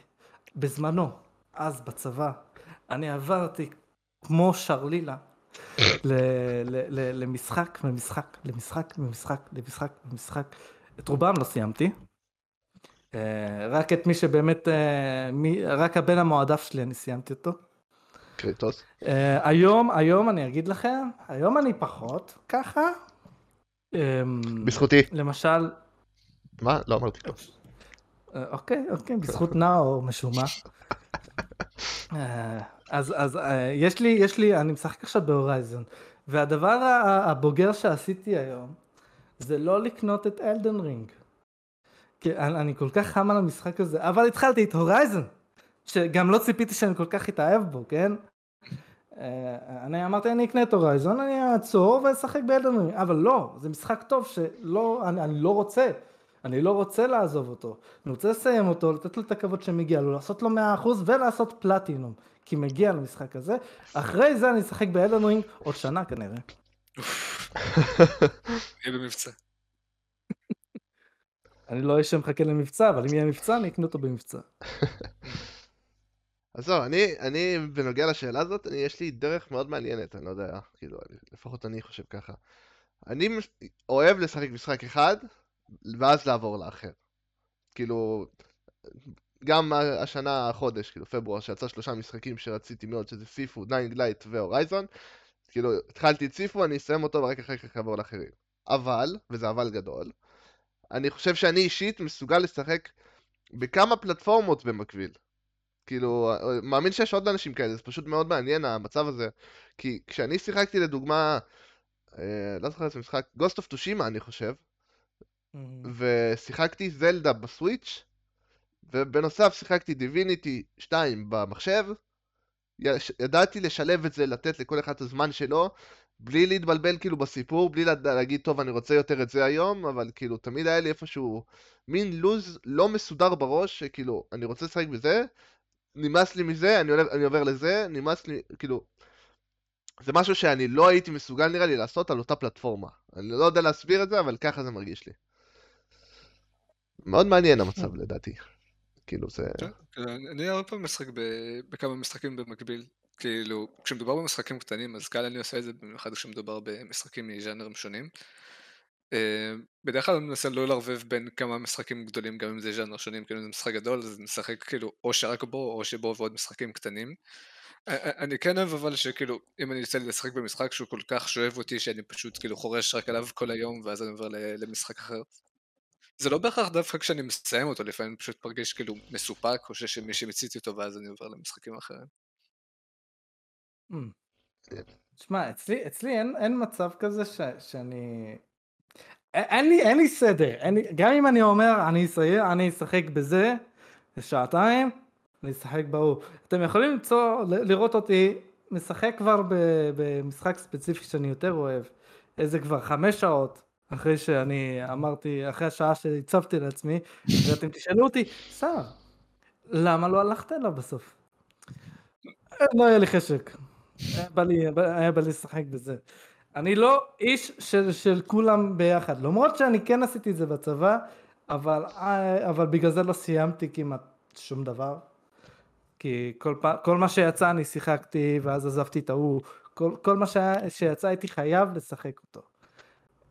בזמנו, אז בצבא, אני עברתי כמו שרלילה למשחק, ממשחק, למשחק, ממשחק, למשחק, למשחק. את רובם לא סיימתי. אה, רק את מי שבאמת, אה, מי- רק הבן המועדף שלי אני סיימתי אותו. קריטוס. Uh, היום, היום אני אגיד לכם, היום אני פחות ככה. Um, בזכותי. למשל... מה? לא אמרתי. אה, אוקיי, אוקיי, בזכות נאור משומע. אז, אז יש לי, יש לי, אני משחק עכשיו ב Horizon, והדבר הבוגר שעשיתי היום, זה לא לקנות את Elden Ring. כי אני, אני כל כך חם על המשחק הזה, אבל התחלתי את Horizon, שגם לא ציפיתי שאני כל כך אתאהב בו, כן? אה, אני אמרתי אני אקנה את Horizon, אני אעצור ואשחק ב Elden Ring, אבל לא, זה משחק טוב שלא, אני, אני לא רוצה, אני לא רוצה לעזוב אותו, אני רוצה לסיים אותו, לתת לו את הכבוד שמגיע לו, לעשות לו 100% ולעשות פלטינום, כי מגיע למשחק הזה, אחרי זה אני אשחק באלדן רינג עוד שנה כנראה. יהיה במבצע. אני לא אהיה שמחכה למבצע, אבל אם יהיה מבצע אני אקנה אותו במבצע. אז זהו, אני, אני בנוגע לשאלה הזאת, אני, יש לי דרך מאוד מעניינת, אני לא יודע, כאילו, אני, לפחות אני חושב ככה. אני אוהב לשחק משחק אחד, ואז לעבור לאחר. כאילו, גם השנה, החודש, כאילו, פברואר, שיצא שלושה משחקים שרציתי מאוד, שזה Sifu, Dying Light ו Horizon, כאילו, התחלתי את Sifu, אני אסיים אותו, ורק אחר כך אעבור לאחרים. אבל, וזה אבל גדול, אני חושב שאני אישית מסוגל לשחק בכמה פלטפורמות במקביל. כאילו, מאמין שיש עוד אנשים כאלה, זה פשוט מאוד מעניין המצב הזה. כי כשאני שיחקתי לדוגמה, אה, לא זוכר איזה משחק, Ghost of Tsushima אני חושב, mm-hmm. ושיחקתי זלדה בסוויץ', ובנוסף שיחקתי דיביניטי 2 במחשב, ידעתי לשלב את זה, לתת לכל אחד את הזמן שלו, בלי להתבלבל כאילו בסיפור, בלי להגיד, טוב, אני רוצה יותר את זה היום, אבל כאילו, תמיד היה לי איפשהו מין לוז לא מסודר בראש, שכאילו, אני רוצה לשחק בזה, נמאס לי מזה, אני, עולה, אני עובר לזה, נמאס לי, כאילו... זה משהו שאני לא הייתי מסוגל נראה לי לעשות על אותה פלטפורמה. אני לא יודע להסביר את זה, אבל ככה זה מרגיש לי. מאוד מעניין המצב לדעתי. כאילו זה... אני הרבה פעמים משחק בכמה משחקים במקביל. כאילו, כשמדובר במשחקים קטנים, אז קל אני עושה את זה במיוחד כשמדובר במשחקים מז'אנרים שונים. אה, בדרך כלל אני מנסה לא לערבב בין כמה משחקים גדולים גם אם זה ז'אנר שונים, כאילו אם זה משחק גדול אז נשחק כאילו או שרק בו או שבו ועוד משחקים קטנים. אני כן אוהב אבל שכאילו אם אני יוצא לשחק במשחק שהוא כל כך שואב אותי שאני פשוט כאילו חורש רק עליו כל היום ואז אני עובר למשחק אחר. זה לא בהכרח דווקא כשאני מסיים אותו, לפעמים אני פשוט מרגיש כאילו מסופק או שיש מישהו מציתי אותו ואז אני עובר למשחקים אחרים. תשמע, אצלי, אצלי אין, אין מצב כזה ש, שאני אין לי, אין לי סדר, אין לי, גם אם אני אומר אני אסיים, אני אשחק בזה, שעתיים, אני אשחק בהוא. אתם יכולים למצוא, לראות אותי משחק כבר במשחק ספציפי שאני יותר אוהב, איזה כבר חמש שעות, אחרי שאני אמרתי, אחרי השעה שהצבתי לעצמי, ואתם תשאלו אותי, שר, למה לא הלכת אליו בסוף? לא היה לי חשק, היה בא לי, לשחק בזה. אני לא איש של, של כולם ביחד, למרות שאני כן עשיתי את זה בצבא, אבל, אבל בגלל זה לא סיימתי כמעט שום דבר. כי כל, פעם, כל מה שיצא אני שיחקתי ואז עזבתי את ההוא, כל, כל מה שהיה, שיצא הייתי חייב לשחק אותו.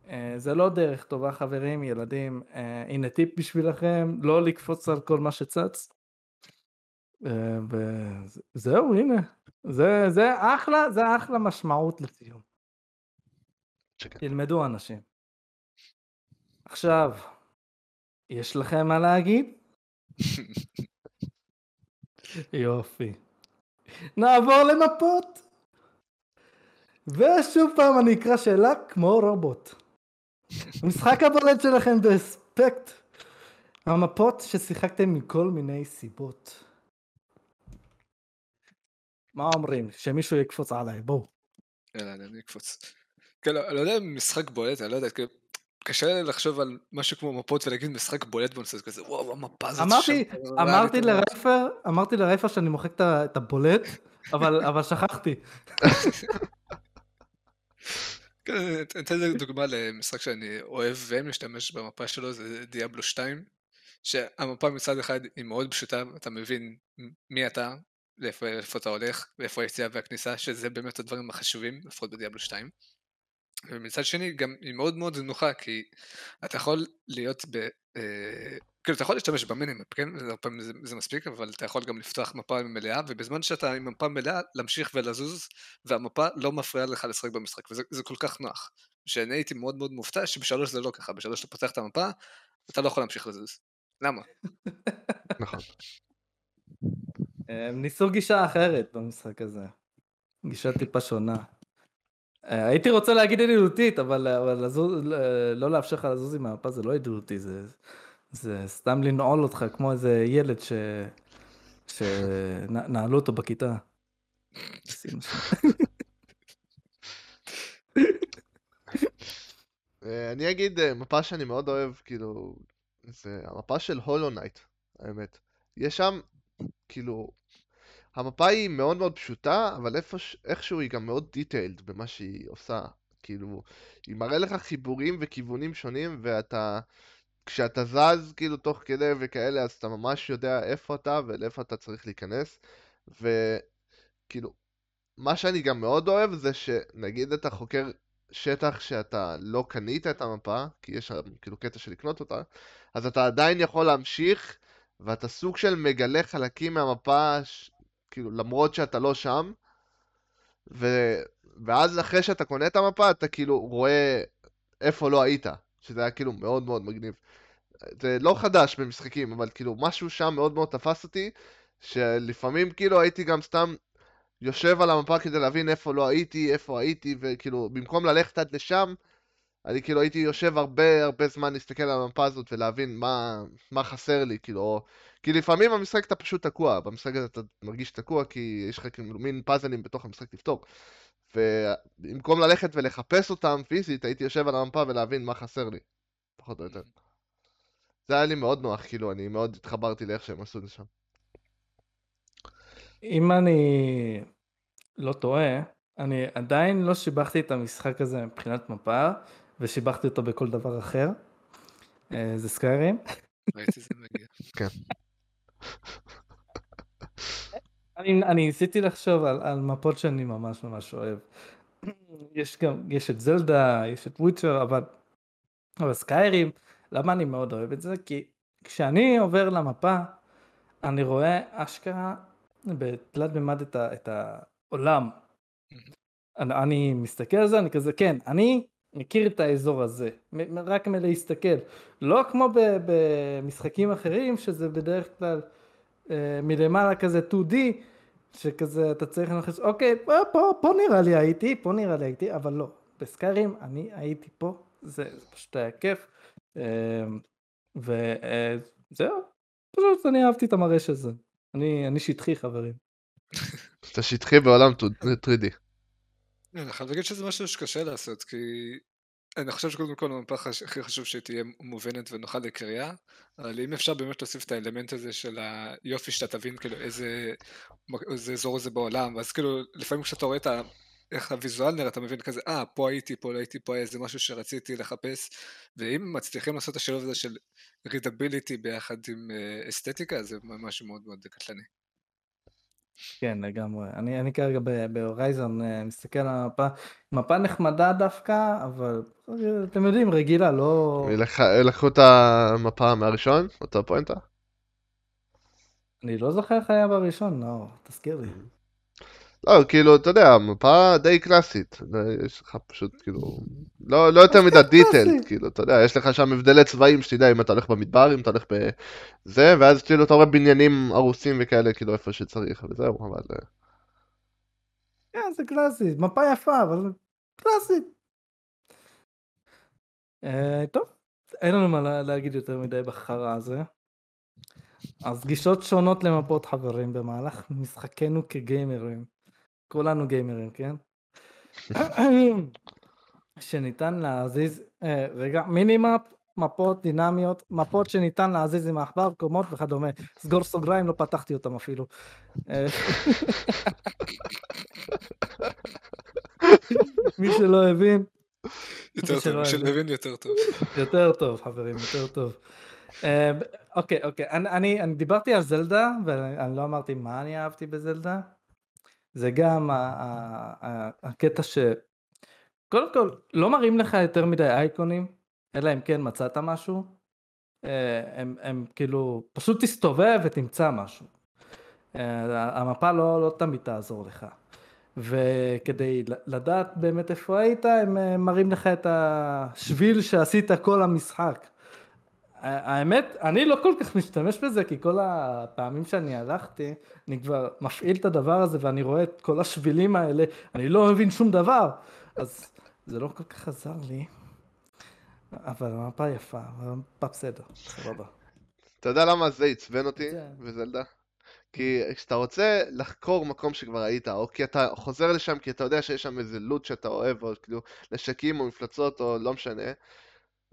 אה, זה לא דרך טובה חברים, ילדים, אה, הנה טיפ בשבילכם, לא לקפוץ על כל מה שצץ. אה, וזהו, הנה, זה, זה אחלה, זה אחלה משמעות לסיום. תלמדו אנשים. עכשיו, יש לכם מה להגיד? יופי. נעבור למפות. ושוב פעם אני אקרא שאלה כמו רובוט. המשחק הבולט שלכם באספקט. המפות ששיחקתם מכל מיני סיבות. מה אומרים? שמישהו יקפוץ עליי, בואו. יאללה, אני אקפוץ. כאילו, אני לא יודע אם משחק בולט, אני לא יודע, כאילו, קשה לי לחשוב על משהו כמו מפות ולהגיד משחק בולט בנושא כזה, וואו, המפה הזאת אמרתי, אמרתי לרייפר, אמרתי לרייפר שאני מוחק את הבולט, אבל שכחתי. כן, אני אתן דוגמה למשחק שאני אוהב ומשתמש במפה שלו, זה דיאבלו 2, שהמפה מצד אחד היא מאוד פשוטה, אתה מבין מי אתה, לאיפה אתה הולך, ואיפה היציאה והכניסה, שזה באמת הדברים החשובים, לפחות בדיאבלו 2. ומצד שני גם היא מאוד מאוד נוחה כי אתה יכול להיות ב, אה, כאילו, אתה יכול להשתמש במינימפ, כן? הרבה פעמים זה, זה מספיק, אבל אתה יכול גם לפתוח מפה מלאה, ובזמן שאתה עם מפה מלאה, להמשיך ולזוז, והמפה לא מפריעה לך לשחק במשחק, וזה כל כך נוח. שאני הייתי מאוד מאוד מופתע שבשלוש זה לא ככה, בשלוש אתה פותח את המפה, אתה לא יכול להמשיך לזוז. למה? נכון. הם ניסו גישה אחרת במשחק הזה. גישה טיפה שונה. אה, הייתי רוצה להגיד ידידותית, אבל, אבל לזוז, לא לאפשר לך לזוז עם המפה זה לא ידידותי, זה, זה סתם לנעול אותך כמו איזה ילד ש... שנעלו אותו בכיתה. אה, אני אגיד אה, מפה שאני מאוד אוהב, כאילו, זה המפה של Hollow Knight, האמת. יש שם, כאילו, המפה היא מאוד מאוד פשוטה, אבל איכשהו היא גם מאוד detailed במה שהיא עושה. כאילו, היא מראה לך חיבורים וכיוונים שונים, ואתה, כשאתה זז כאילו תוך כדי וכאלה, אז אתה ממש יודע איפה אתה ולאיפה אתה צריך להיכנס. וכאילו, מה שאני גם מאוד אוהב זה שנגיד אתה חוקר שטח שאתה לא קנית את המפה, כי יש שם כאילו קטע של לקנות אותה, אז אתה עדיין יכול להמשיך, ואתה סוג של מגלה חלקים מהמפה, ש... כאילו למרות שאתה לא שם, ו... ואז אחרי שאתה קונה את המפה, אתה כאילו רואה איפה לא היית, שזה היה כאילו מאוד מאוד מגניב. זה לא חדש במשחקים, אבל כאילו משהו שם מאוד מאוד תפס אותי, שלפעמים כאילו הייתי גם סתם יושב על המפה כדי להבין איפה לא הייתי, איפה הייתי, וכאילו, במקום ללכת עד לשם, אני כאילו הייתי יושב הרבה הרבה זמן להסתכל על המפה הזאת ולהבין מה, מה חסר לי, כאילו, או... כי לפעמים במשחק אתה פשוט תקוע, במשחק הזה אתה מרגיש תקוע כי יש לך כאילו מין פאזלים בתוך המשחק לפתור. ובמקום ללכת ולחפש אותם פיזית, הייתי יושב על המפה ולהבין מה חסר לי, פחות או יותר. זה היה לי מאוד נוח, כאילו, אני מאוד התחברתי לאיך שהם עשו את זה שם. אם אני לא טועה, אני עדיין לא שיבחתי את המשחק הזה מבחינת מפה, ושיבחתי אותו בכל דבר אחר. אה, זה סקיירים. ראיתי זה מגיע. כן. אני, אני ניסיתי לחשוב על, על מפות שאני ממש ממש אוהב. יש גם, יש את זלדה, יש את וויצ'ר, אבל, אבל סקיירים, למה אני מאוד אוהב את זה? כי כשאני עובר למפה, אני רואה אשכרה בתלת מימד את, ה, את העולם. אני, אני מסתכל על זה, אני כזה, כן, אני מכיר את האזור הזה, רק מלהסתכל. לא כמו במשחקים אחרים, שזה בדרך כלל אה, מלמעלה כזה 2D, שכזה אתה צריך לנחש, אוקיי, פה, פה, פה נראה לי הייתי, פה נראה לי הייתי, אבל לא. בסקיירים אני הייתי פה, זה, פשוט היה כיף. אה, וזהו, אה, פשוט אני אהבתי את המראה של זה. אני, אני שטחי חברים. אתה שטחי בעולם 3D. אני חייב להגיד שזה משהו שקשה לעשות, כי אני חושב שקודם כל המפה הכי חשוב שהיא תהיה מובנת ונוחה לקריאה, אבל אם אפשר באמת להוסיף את האלמנט הזה של היופי שאתה תבין כאילו איזה, איזה אזור זה בעולם, אז כאילו לפעמים כשאתה רואה את ה... איך הוויזואל נראה, אתה מבין כזה, אה, פה הייתי, פה לא הייתי, פה היה איזה משהו שרציתי לחפש, ואם מצליחים לעשות את השילוב הזה של רידביליטי ביחד עם אה, אסתטיקה, זה משהו מאוד מאוד קטלני. כן, לגמרי. אני, אני כרגע בהורייזון אה, מסתכל על המפה, מפה נחמדה דווקא, אבל אתם יודעים, רגילה, לא... לקחו את המפה מהראשון? אותה פואנטה? אני לא זוכר איך היה בראשון, נאור, תזכיר לי. לא, כאילו, אתה יודע, מפה די קלאסית. יש לך פשוט, כאילו, לא, לא יותר מדי דיטלד, כאילו, אתה יודע, יש לך שם הבדלי צבעים שתדע אם אתה הולך במדבר, אם אתה הולך בזה, ואז כאילו אתה רואה בניינים הרוסים וכאלה, כאילו, איפה שצריך, וזהו, אבל... כן, זה קלאסי, מפה יפה, אבל קלאסית. אה, טוב, אין לנו מה להגיד יותר מדי בחרא הזה. אז גישות שונות למפות חברים במהלך משחקנו כגיימרים. כולנו גיימרים, כן? שניתן להזיז, אה, רגע, מינימאפ, מפות דינמיות, מפות שניתן להזיז עם העכבר, קומות וכדומה. סגור סוגריים, לא פתחתי אותם אפילו. אה, מי שלא הבין. יותר טוב, מי שלא הבין יותר טוב. יותר טוב, חברים, יותר טוב. אה, אוקיי, אוקיי, אני דיברתי על זלדה, ואני לא אמרתי מה אני אהבתי בזלדה. זה גם הקטע ש... קודם כל, לא מראים לך יותר מדי אייקונים, אלא אם כן מצאת משהו. הם, הם כאילו, פשוט תסתובב ותמצא משהו. המפה לא, לא תמיד תעזור לך. וכדי לדעת באמת איפה היית, הם מראים לך את השביל שעשית כל המשחק. האמת, אני לא כל כך משתמש בזה, כי כל הפעמים שאני הלכתי, אני כבר מפעיל את הדבר הזה ואני רואה את כל השבילים האלה, אני לא מבין שום דבר. אז זה לא כל כך עזר לי, אבל המפה יפה, המפה בסדר, סבבה. אתה יודע למה זה עצבן אותי וזלדה? כי כשאתה רוצה לחקור מקום שכבר היית, או כי אתה חוזר לשם כי אתה יודע שיש שם איזה לוט שאתה אוהב, או כאילו נשקים או מפלצות או לא משנה,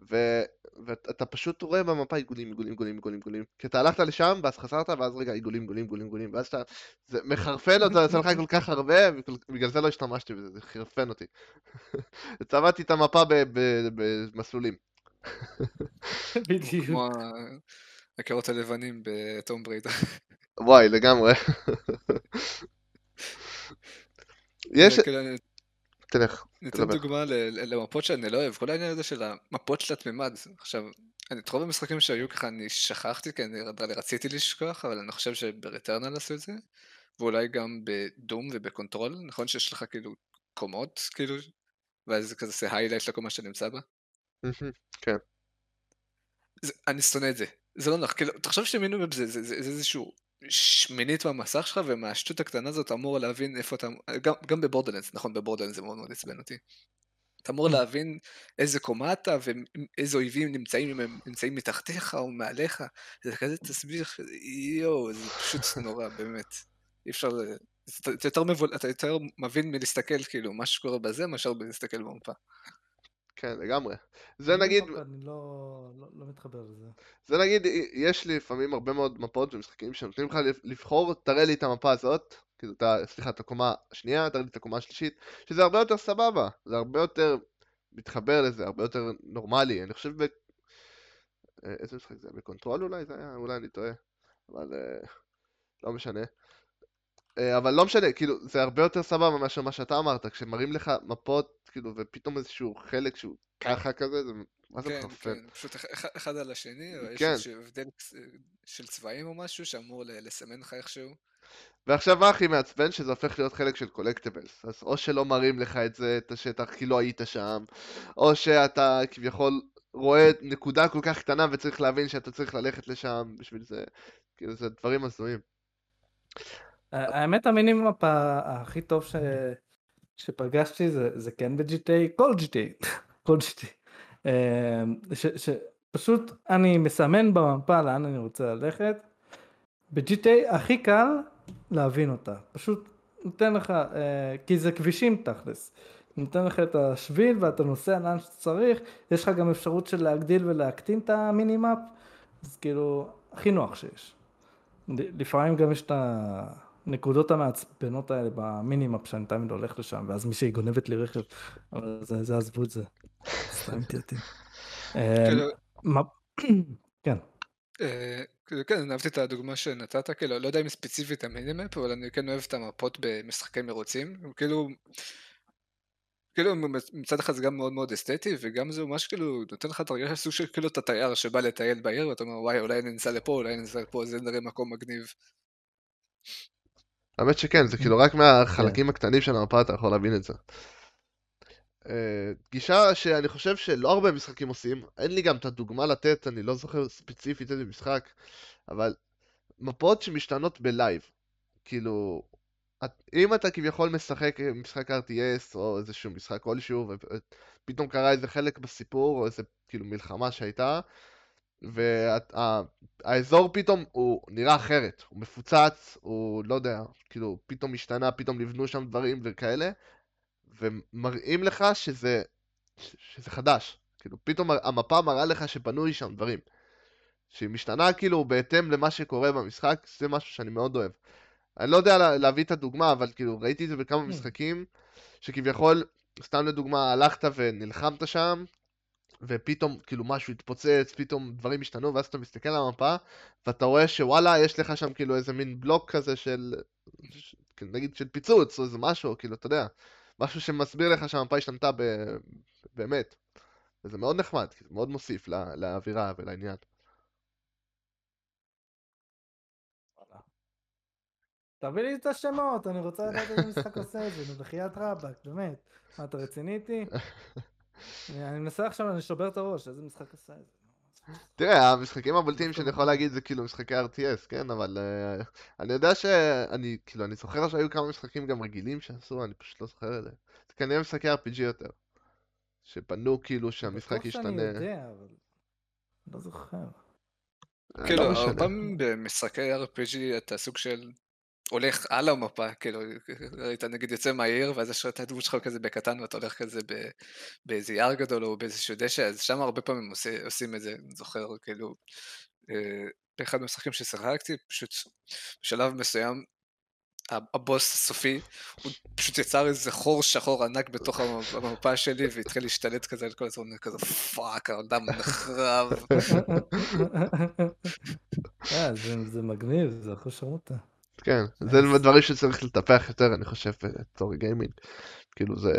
ו... ואתה פשוט רואה במפה עיגולים, עיגולים, עיגולים, עיגולים, עיגולים. כי אתה הלכת לשם, ואז חזרת, ואז רגע עיגולים, עיגולים, עיגולים, עיגולים, ואז אתה... זה מחרפן אותה, יוצא לך כל כך הרבה, ובגלל זה לא השתמשתי בזה, זה חרפן אותי. צבעתי את המפה במסלולים. בדיוק. כמו הקירות הלבנים ב Tomb Raider. וואי, לגמרי. יש... תלך. ניתן דוגמה למפות שאני לא אוהב, כל העניין הזה של המפות של התלת מימד. עכשיו, את רוב המשחקים שהיו ככה אני שכחתי, כי אני רציתי לשכוח, אבל אני חושב שב Returnal עשו את זה, ואולי גם בדום ובקונטרול, נכון שיש לך כאילו קומות, כאילו, ואז זה כזה עושה היילייט לקומה שנמצא בה? כן. אני שונא את זה, זה לא נכון, כאילו, תחשוב שמינימום זה, זה, זה, זה איזשהו שמינית במסך שלך, ומהשטות הקטנה הזאת אמור להבין איפה אתה, גם, גם בבורדלנס, נכון, בבורדלנס זה מאוד מאוד עצבן אותי. אתה אמור mm. להבין איזה קומה אתה ואיזה אויבים נמצאים, אם הם נמצאים מתחתיך או מעליך, זה כזה תסביר, יואו, זה פשוט נורא, באמת. אי אפשר, אתה יותר, מבול, אתה יותר מבין מלהסתכל כאילו מה שקורה בזה, מאשר מלהסתכל במפה. כן, לגמרי. זה נגיד... אני לא, לא, לא מתחבר לזה. זה נגיד, יש לי לפעמים הרבה מאוד מפות ומשחקים שנותנים לך לבחור, תראה לי את המפה הזאת, כאילו, אתה, סליחה, את הקומה השנייה, תראה לי את הקומה השלישית, שזה הרבה יותר סבבה, זה הרבה יותר מתחבר לזה, הרבה יותר נורמלי. אני חושב ב... אה, איזה משחק זה? ב Control אולי זה היה? אולי אני טועה. אבל אה, לא משנה. אה, אבל לא משנה, כאילו, זה הרבה יותר סבבה מאשר מה שאתה אמרת, כשמראים לך מפות, כאילו, ופתאום איזשהו חלק שהוא ככה כזה, זה מה זה כן, מחרפן? כן, פשוט אחד על השני, או כן. יש הבדל של צבעים או משהו שאמור לסמן לך איכשהו. ועכשיו מה הכי מעצבן? שזה הופך להיות חלק של קולקטיבלס. אז או שלא מראים לך את זה, את השטח, כי לא היית שם, או שאתה כביכול רואה נקודה כל כך קטנה וצריך להבין שאתה צריך ללכת לשם בשביל זה. כאילו, זה דברים הזויים. האמת המינימום הכי טוב ש... שפגשתי זה, זה כן ב-GTA, כל GTA, כל GTA. אמ, שפשוט אני מסמן במפה לאן אני רוצה ללכת. ב-GTA הכי קל להבין אותה, פשוט נותן לך, אה, כי זה כבישים תכלס. נותן לך את השביל ואתה נוסע לאן שצריך, יש לך גם אפשרות של להגדיל ולהקטין את המינימאפ, אז כאילו, הכי נוח שיש. לפעמים גם יש את ה... הנקודות המעצבנות האלה במינימאפ שאני תמיד הולך לשם, ואז מישהי גונבת לי רכב, אבל זה, זה עזבו את זה. סתם תייתי. כאילו- אמ, כן. אה, כן, אהבתי את הדוגמה שנתת, כאילו, לא יודע אם ספציפית המינימאפ, אבל אני כן אוהב את המפות במשחקי מרוצים, כאילו, כאילו מצד אחד זה גם מאוד מאוד אסתטי, וגם זה ממש כאילו נותן לך את הרגשה סוג של כאילו אתה תייר שבא לטייל בעיר, ואתה אומר וואי אולי ננסע לפה, אולי ננסע לפה, זה נראה מקום מגניב. האמת שכן, זה כאילו רק מהחלקים הקטנים של המפה אתה יכול להבין את זה. אה, גישה שאני חושב שלא הרבה משחקים עושים, אין לי גם את הדוגמה לתת, אני לא זוכר ספציפית איזה משחק, אבל מפות שמשתנות בלייב. כאילו, אם אתה כביכול משחק משחק RTS או איזשהו משחק כלשהו, ופתאום קרה איזה חלק בסיפור, או איזה כאילו מלחמה שהייתה, והאזור פתאום הוא נראה אחרת, הוא מפוצץ, הוא לא יודע, כאילו פתאום השתנה, פתאום נבנו שם דברים וכאלה, ומראים לך שזה, שזה חדש, כאילו פתאום המפה מראה לך שבנוי שם דברים, שהיא משתנה כאילו בהתאם למה שקורה במשחק, זה משהו שאני מאוד אוהב. אני לא יודע להביא את הדוגמה, אבל כאילו ראיתי את זה בכמה כן. משחקים, שכביכול, סתם לדוגמה, הלכת ונלחמת שם, ופתאום כאילו משהו התפוצץ, פתאום דברים השתנו, ואז אתה מסתכל על המפה, ואתה רואה שוואלה, יש לך שם כאילו איזה מין בלוק כזה של, כאילו, נגיד של פיצוץ, או איזה משהו, כאילו, אתה יודע, משהו שמסביר לך שהמפה השתנתה ב... באמת. וזה מאוד נחמד, כי זה מאוד מוסיף לא, לאווירה ולעניין. תביא לי את השמות, אני רוצה לדעת איזה משחק עושה את זה, נו בחייאת רבאק, באמת. מה, אתה רציני איתי? אני מנסה עכשיו, אני שובר את הראש, איזה משחק עושה את זה. תראה, המשחקים הבולטים שאני יכול להגיד זה כאילו משחקי RTS, כן? אבל uh, אני יודע שאני, כאילו, אני זוכר שהיו כמה משחקים גם רגילים שעשו, אני פשוט לא זוכר את זה. זה כנראה משחקי RPG יותר. שבנו כאילו שהמשחק ישתנה. שאני יודע, אבל... לא זוכר. כאילו, לא. הרבה פעמים במשחקי RPG אתה סוג של הולך על המפה, כאילו, ראית נגיד יוצא מהעיר, ואז יש לך את הדמות שלך כזה בקטן, ואתה הולך כזה באיזה יער גדול או באיזשהו דשא, אז שם הרבה פעמים עושה, עושים את זה, אני זוכר, כאילו, אה, באחד מהמשחקים ששיחקתי, פשוט בשלב מסוים, הבוס הסופי, הוא פשוט יצר איזה חור שחור ענק בתוך המ- המפה שלי, והתחיל להשתלט כזה על כל הזמן, כזה fuck, העולם נחרב. אה, זה- מגניב, זה אחוז שרמוטה. כן, זה דברים שצריך לטפח יותר, אני חושב, בתור gaming. כאילו זה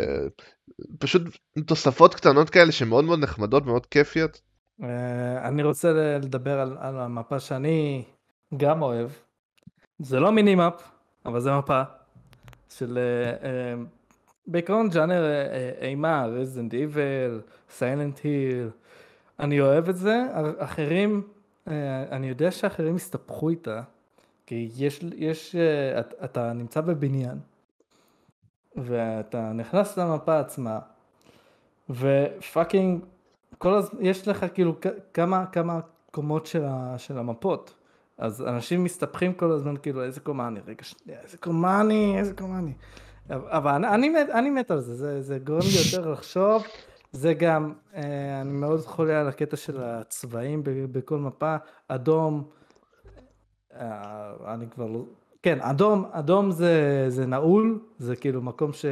פשוט תוספות קטנות כאלה שמאוד מאוד נחמדות, מאוד כיפיות. אה, אני רוצה לדבר על, על המפה שאני גם אוהב. זה לא minimap, אבל זה מפה של אה, אה, בעיקרון ז'אנר אה, אה, אימה, Resident Evil, Silent Hill. אני אוהב את זה, אח- אחרים, אה, אני יודע שאחרים הסתבכו איתה, כי יש, יש אה, את- אתה נמצא בבניין, ואתה נכנס למפה עצמה, ו fucking כל הזמן, יש לך כאילו כמה, כמה קומות של, ה, של המפות. אז אנשים מסתבכים כל הזמן כאילו איזה קומה אני, רגע שנייה, איזה קומה אני, איזה קומה אני. אבל אני, אני, מת, אני מת על זה, זה, זה גורם לי יותר לחשוב. זה גם, אה, אני מאוד חולה על הקטע של הצבעים בכל מפה, אדום, אני כבר לא, כן, אדום, אדום זה, זה נעול, זה כאילו מקום ש,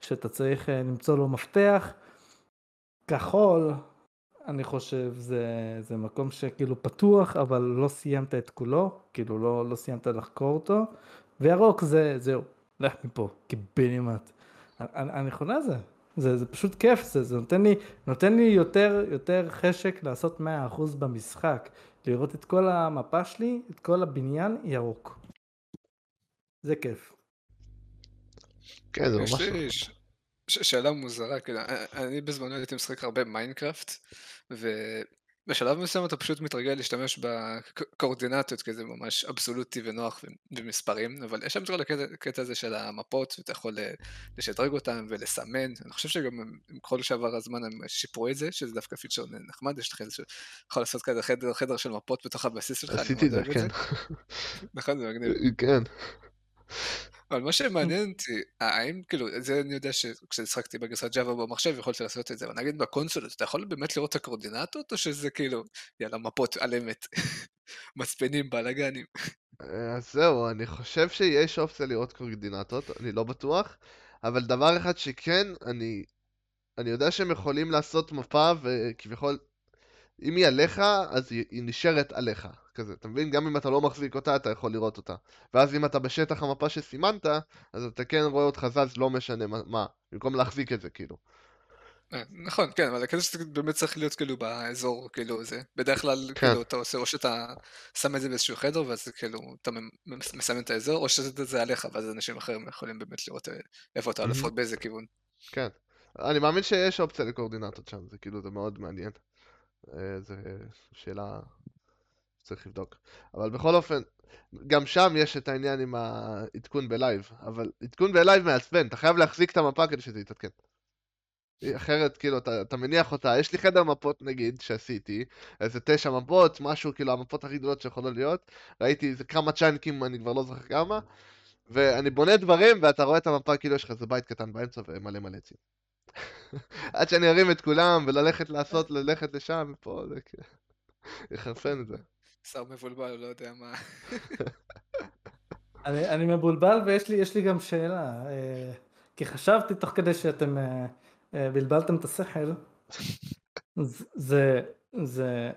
שאתה צריך אה, למצוא לו מפתח. כחול, אני חושב, זה, זה מקום שכאילו פתוח, אבל לא סיימת את כולו, כאילו לא, לא סיימת לחקור אותו, וירוק זה, זהו, לך מפה, קיבינימט. אני, אני חולה על זה, זה, זה פשוט כיף, זה, זה נותן לי, נותן לי יותר, יותר חשק לעשות 100% במשחק, לראות את כל המפה שלי, את כל הבניין ירוק. זה כיף. כן, זה יש ממש... לי ש- ש- שאלה מוזרה, כאילו, אני בזמנו הייתי משחק הרבה Minecraft, ובשלב מסוים אתה פשוט מתרגל להשתמש בקואורדינטות, כי זה ממש אבסולוטי ונוח ומספרים, אבל יש שם את כל הקטע הזה של המפות, ואתה יכול לשדרג אותם ולסמן, אני חושב שגם עם כל שעבר הזמן הם שיפרו את זה, שזה דווקא פיצ'ר נחמד, יש לך איזה, יכול לעשות כזה חדר, חדר של מפות בתוך הבסיס שלך, עשיתי את זה, כן. נכון, זה מגניב. כן. אבל מה שמעניין אותי, האם כאילו, זה אני יודע שכששחקתי בגרסת ג'אווה במחשב יכולתי לעשות את זה, אבל נגיד בקונסולות, אתה יכול באמת לראות את הקורדינטות, או שזה כאילו, יאללה, מפות על אמת, מצפנים, בלאגנים. אה, אז זהו, אני חושב שיש אופציה לראות קורדינטות, אני לא בטוח, אבל דבר אחד שכן, אני, אני יודע שהם יכולים לעשות מפה וכביכול, אם היא עליך, אז היא, היא נשארת עליך, כזה, אתה מבין? גם אם אתה לא מחזיק אותה, אתה יכול לראות אותה. ואז אם אתה בשטח המפה שסימנת, אז אתה כן רואה אותך זז, לא משנה מה, מה במקום להחזיק את זה, כאילו. אה, נכון, כן, אבל שזה באמת צריך להיות כאילו באזור, כאילו זה, בדרך כלל כן. כאילו אתה עושה, או שאתה שם את זה באיזשהו חדר, ואז כאילו אתה מסמן את האזור, או שזה זה עליך, ואז אנשים אחרים יכולים באמת לראות אה, איפה אתה. לפחות באיזה כיוון. כן. אני מאמין שיש אופציה לקורדינטות שם, זה כאילו, זה מאוד מעניין. אה, זו שאלה שצריך לבדוק. אבל בכל אופן, גם שם יש את העניין עם העדכון ב live, אבל עדכון ב live מעצבן, אתה חייב להחזיק את המפה כדי שזה יתעדכן. אחרת, כאילו, אתה, אתה מניח אותה, יש לי חדר מפות נגיד, שעשיתי, איזה תשע מפות, משהו, כאילו, המפות הכי גדולות שיכולות להיות, ראיתי איזה כמה צ'אנקים, אני כבר לא זוכר כמה, ואני בונה דברים, ואתה רואה את המפה, כאילו, יש לך איזה בית קטן באמצע ומלא מלא עצים. עד שאני ארים את כולם, וללכת לעשות, ללכת לשם, ופה, זה כאילו, יחרפן את זה. שר מבולבל, לא יודע מה. אני, אני מבולבל ויש לי, יש לי גם שאלה, אה, כי חשבתי תוך כדי שאתם אה, אה, בלבלתם את השכל, זה, זה,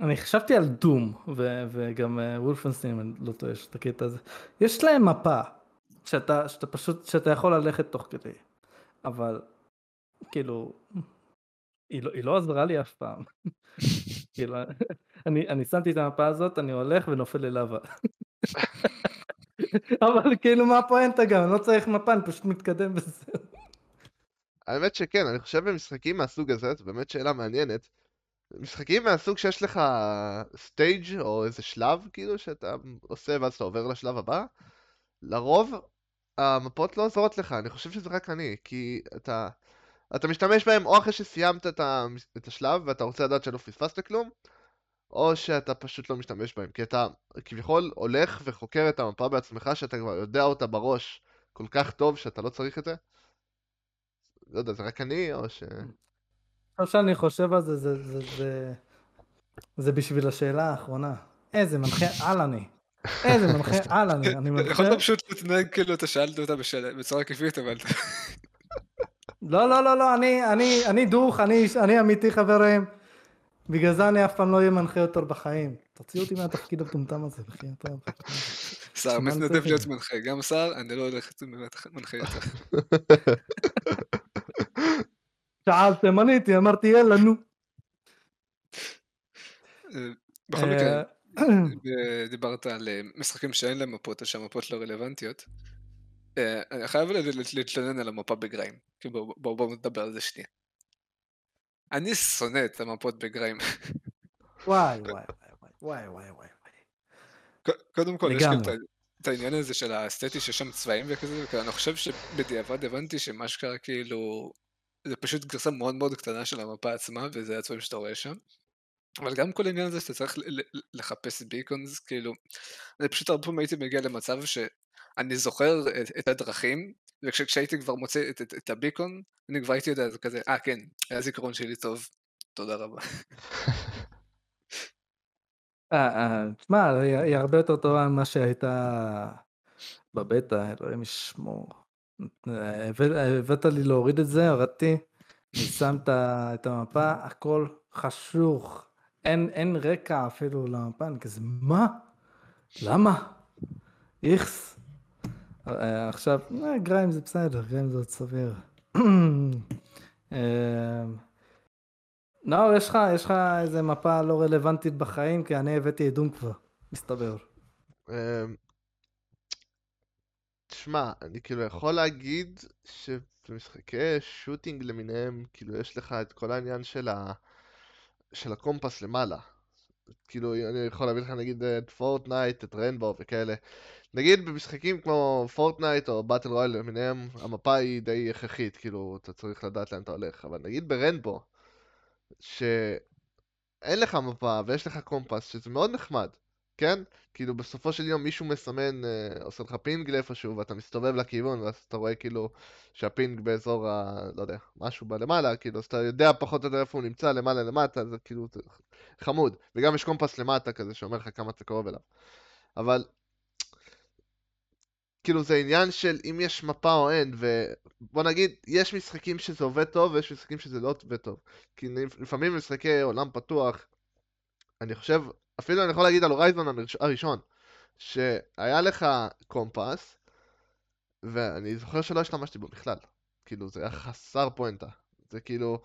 אני חשבתי על דום, ו, וגם וולפנסטין, אם אני לא טועה, יש את הקטע הזה, יש להם מפה, שאתה, שאתה פשוט, שאתה יכול ללכת תוך כדי, אבל כאילו, היא לא, היא לא עזרה לי אף פעם. כאילו, אני, אני שמתי את המפה הזאת, אני הולך ונופל ללאבה. אבל כאילו מה הפואנטה גם, לא צריך מפה, אני פשוט מתקדם וזהו. האמת שכן, אני חושב במשחקים מהסוג הזה, זו באמת שאלה מעניינת. משחקים מהסוג שיש לך סטייג' או איזה שלב, כאילו, שאתה עושה ואז אתה עובר לשלב הבא, לרוב המפות לא עוזרות לך, אני חושב שזה רק אני, כי אתה, אתה משתמש בהם או אחרי שסיימת את, ה, את השלב ואתה רוצה לדעת שלא פספסת כלום, או שאתה פשוט לא משתמש בהם, כי אתה כביכול הולך וחוקר את המפה בעצמך, שאתה כבר יודע אותה בראש כל כך טוב שאתה לא צריך את זה. לא יודע, זה רק אני, או ש... עכשיו שאני חושב על זה, זה, זה, זה, זה בשביל השאלה האחרונה. איזה מנחה על אני. איזה מנחה על אני. אני מנחה... יכולת פשוט להתנהג כאילו אתה שאלת אותה בצורה כיפית, אבל... לא, לא, לא, לא, אני, אני, אני דוך, אני, אני אמיתי חברים. בגלל זה אני אף פעם לא אהיה מנחה יותר בחיים. תוציאו אותי מהתפקיד המטומטם הזה, בחייאת שר מתנדב להיות מנחה, גם שר, אני לא הולך להיות מנחה יותר. שאלתם, עניתי, אמרתי יאללה נו. אה, בכל מקרה, דיברת על אה, משחקים שאין להם מפות, או שהמפות לא רלוונטיות. אה, אני חייב להתלונן על המפה בגריים, בואו נדבר על זה שנייה. אני שונא את המפות בגריים. וואי וואי וואי וואי וואי. קודם כל, יש כאילו את העניין הזה של האסתטי שיש שם צבעים וכזה, ואני חושב שבדיעבד הבנתי שמה שקרה כאילו, זה פשוט גרסה מאוד מאוד קטנה של המפה עצמה, וזה הצבעים שאתה רואה שם. אבל גם כל העניין הזה שאתה צריך לחפש ביקונס, כאילו, אני פשוט הרבה פעמים הייתי מגיע למצב שאני זוכר את, את הדרכים, וכשהייתי כבר מוצא את, את, את הביקון, אני כבר הייתי יודע, זה כזה, אה כן, היה זיכרון שלי טוב, תודה רבה. אה, אה, תשמע, היא הרבה יותר טובה ממה שהייתה בבטא, אלוהים ישמור. הבאת לי להוריד את זה, הורדתי, אני שם את המפה, הכל חשוך, אין, אין רקע אפילו למפה, אני כזה, מה? למה? איכס. אה, עכשיו, אה, גריים זה בסדר, גריים זה עוד סביר. אה, נאור, יש לך, איזה מפה לא רלוונטית בחיים? כי אני הבאתי את Doom כבר, מסתבר. תשמע, אני כאילו יכול להגיד שבמשחקי shooting למיניהם, כאילו יש לך את כל העניין. של ה compass למעלה. כאילו, אני יכול להביא לך נגיד את Fortnite, את Rainbow וכאלה. נגיד במשחקים כמו Fortnite או battle royale למיניהם, המפה היא די הכרחית, כאילו, אתה צריך לדעת לאן אתה הולך. אבל נגיד ב Rainbow, שאין לך מפה ויש לך compass, שזה מאוד נחמד, כן? כאילו בסופו של יום מישהו מסמן, אה, עושה לך ping לאיפשהו ואתה מסתובב לכיוון ואז אתה רואה כאילו שה ping באזור ה... לא יודע, משהו בלמעלה, כאילו אז אתה יודע פחות או יותר איפה הוא נמצא, למעלה למטה, זה כאילו זה חמוד. וגם יש compass למטה כזה שאומר לך כמה אתה קרוב אליו. אבל כאילו זה עניין של אם יש מפה או אין, ובוא נגיד, יש משחקים שזה עובד טוב ויש משחקים שזה לא עובד טוב. כי לפעמים משחקי עולם פתוח, אני חושב, אפילו אני יכול להגיד על הורייזון הראשון, שהיה לך קומפס, ואני זוכר שלא השתמשתי בו בכלל. כאילו, זה היה חסר פואנטה. זה כאילו,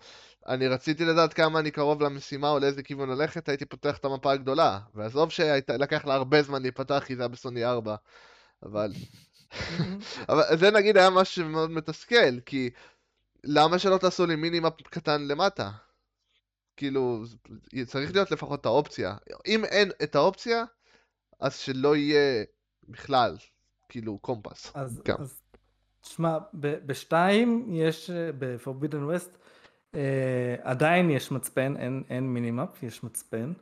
אני רציתי לדעת כמה אני קרוב למשימה או לאיזה כיוון ללכת, הייתי פותח את המפה הגדולה. ועזוב שלקח לה הרבה זמן להיפתח כי זה היה בסוני 4, אבל... אבל זה נגיד היה משהו שמאוד מתסכל, כי למה שלא תעשו לי מינימפ קטן למטה? כאילו, צריך להיות לפחות את האופציה. אם אין את האופציה, אז שלא יהיה בכלל, כאילו, קומפס. אז, גם. אז תשמע, בשתיים יש, ב-Forbidden West, אה, עדיין יש מצפן, אין, אין מינימאפ, יש מצפן,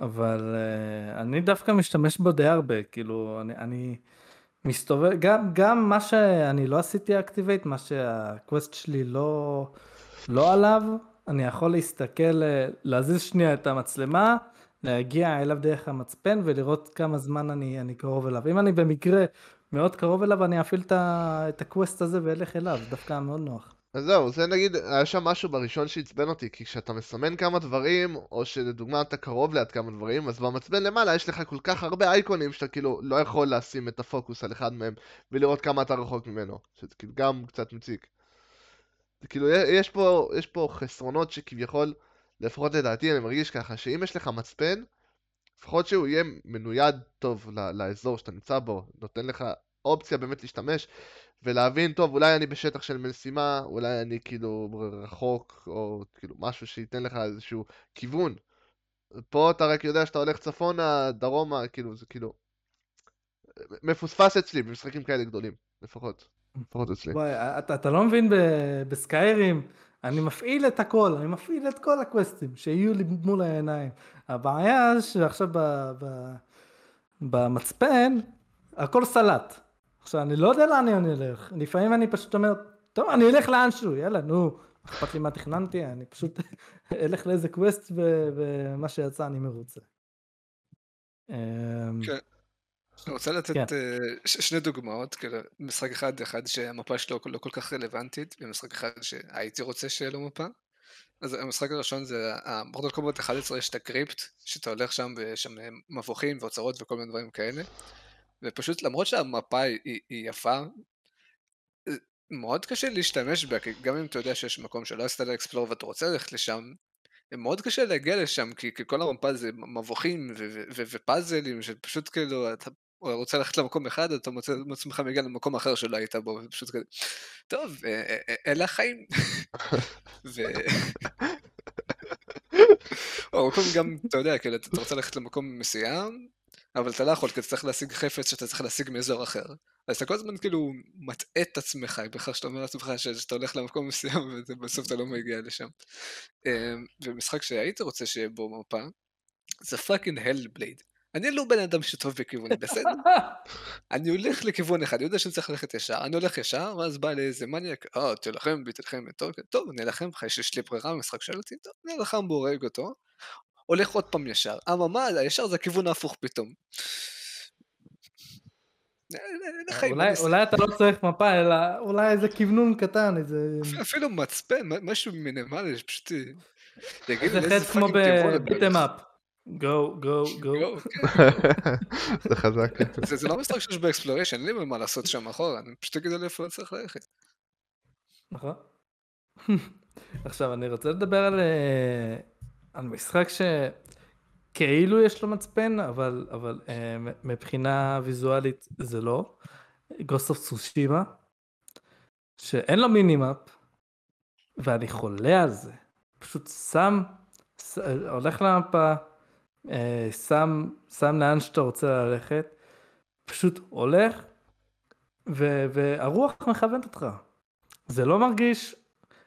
אבל אה, אני דווקא משתמש בו די הרבה, כאילו, אני, אני מסתובב, גם, גם מה שאני לא עשיתי activate, מה שה quest שלי לא, לא עליו, אני יכול להסתכל, אה, להזיז שנייה את המצלמה, להגיע אליו דרך המצפן ולראות כמה זמן אני, אני קרוב אליו. אם אני במקרה מאוד קרוב אליו, אני אפעיל את ה quest הזה ואלך אליו, דווקא מאוד נוח. אז זהו, זה נגיד, היה שם משהו בראשון שעצבן אותי, כי כשאתה מסמן כמה דברים, או שלדוגמה אתה קרוב ליד כמה דברים, אז במצפן למעלה יש לך כל כך הרבה אייקונים שאתה כאילו לא יכול לשים את הפוקוס על אחד מהם ולראות כמה אתה רחוק ממנו, שזה כאילו גם קצת מציק. כאילו, יש פה, יש פה חסרונות שכביכול, לפחות לדעתי אני מרגיש ככה, שאם יש לך מצפן, לפחות שהוא יהיה מנויד טוב לאזור שאתה נמצא בו, נותן לך אופציה באמת להשתמש ולהבין, טוב, אולי אני בשטח של משימה, אולי אני כאילו רחוק, או כאילו משהו שייתן לך איזשהו כיוון. פה אתה רק יודע שאתה הולך צפונה, דרומה, כאילו, זה כאילו... מפוספס אצלי במשחקים כאלה גדולים, לפחות. לפחות אצלי. בואי, אתה, אתה לא מבין בסקיירים, אני מפעיל את הכל, אני מפעיל את כל הקווסטים שיהיו לי מול העיניים. הבעיה שעכשיו ב, ב, במצפן, הכל סלט. עכשיו, אני לא יודע לאן אני אלך, לפעמים אני פשוט אומר, טוב, אני אלך לאנשהו, יאללה, נו, אכפת לי מה תכננתי, אני פשוט אלך לאיזה קווסט ומה שיצא אני מרוצה. אמ, כן. אני רוצה לתת כן. אה, שני דוגמאות, כאילו, משחק אחד, אחד שהמפה שלו לא כל כך רלוונטית, ומשחק אחד שהייתי רוצה שיהיה לו מפה. אז המשחק הראשון זה, המורדל קומבוט 11 יש את הקריפט, שאתה הולך שם ויש שם מבוכים ואוצרות וכל מיני דברים כאלה. ופשוט למרות שהמפה היא, היא יפה, מאוד קשה להשתמש בה, כי גם אם אתה יודע שיש מקום שלא עשית לאקספלור ואתה רוצה ללכת לשם, מאוד קשה להגיע לשם, כי, כי כל המפה זה מבוכים ופאזלים, שפשוט כאילו, אתה רוצה ללכת למקום אחד, אתה מוצא את עצמך מגיע למקום אחר שלא היית בו, ופשוט כזה, טוב, אה, אה, אה, אלה החיים. ו... או גם, אתה יודע, כאילו, אתה רוצה ללכת למקום מסוים, אבל אתה לא יכול, כי אתה צריך להשיג חפץ שאתה צריך להשיג מאזור אחר. אז אתה כל הזמן כאילו מטעה את עצמך בכך שאתה אומר לעצמך שאתה הולך למקום מסוים ובסוף אתה לא מגיע לשם. ומשחק שהייתי רוצה שיהיה בו מפה, זה fucking Hellblade. אני לא בן אדם שטוב בכיוון, בסדר? אני הולך לכיוון אחד, אני יודע שאני צריך ללכת ישר, אני הולך ישר, ואז בא לי איזה מניאק, אה, תלחם בי, תלחם בי, טוב, טוב, אני אלחם בך, יש לי ברירה במשחק שואל אותי, טוב, אני אלחם בו, הורג אותו, הולך עוד פעם ישר. אממה, הישר זה הכיוון ההפוך פתאום. אולי אתה לא צריך מפה, אלא אולי איזה כיוונון קטן, איזה... אפילו מצפן, משהו מינימלי, שפשוט... זה חץ כמו ב beat 'em up. Go, go, go. זה חזק. זה לא משחק שיש בו exploration, אין לי מה לעשות שם אחורה, אני פשוט, תגיד לי איפה אני צריך ללכת. נכון. עכשיו, אני רוצה לדבר על אה, על משחק שכאילו יש לו מצפן, אבל, אבל אה, מבחינה ויזואלית זה לא. Ghost of Tsushima, שאין לו minimap, ואני חולה על זה. פשוט שם, הולך למפה, שם, שם לאן שאתה רוצה ללכת, פשוט הולך, ו, והרוח מכוונת אותך. זה לא מרגיש,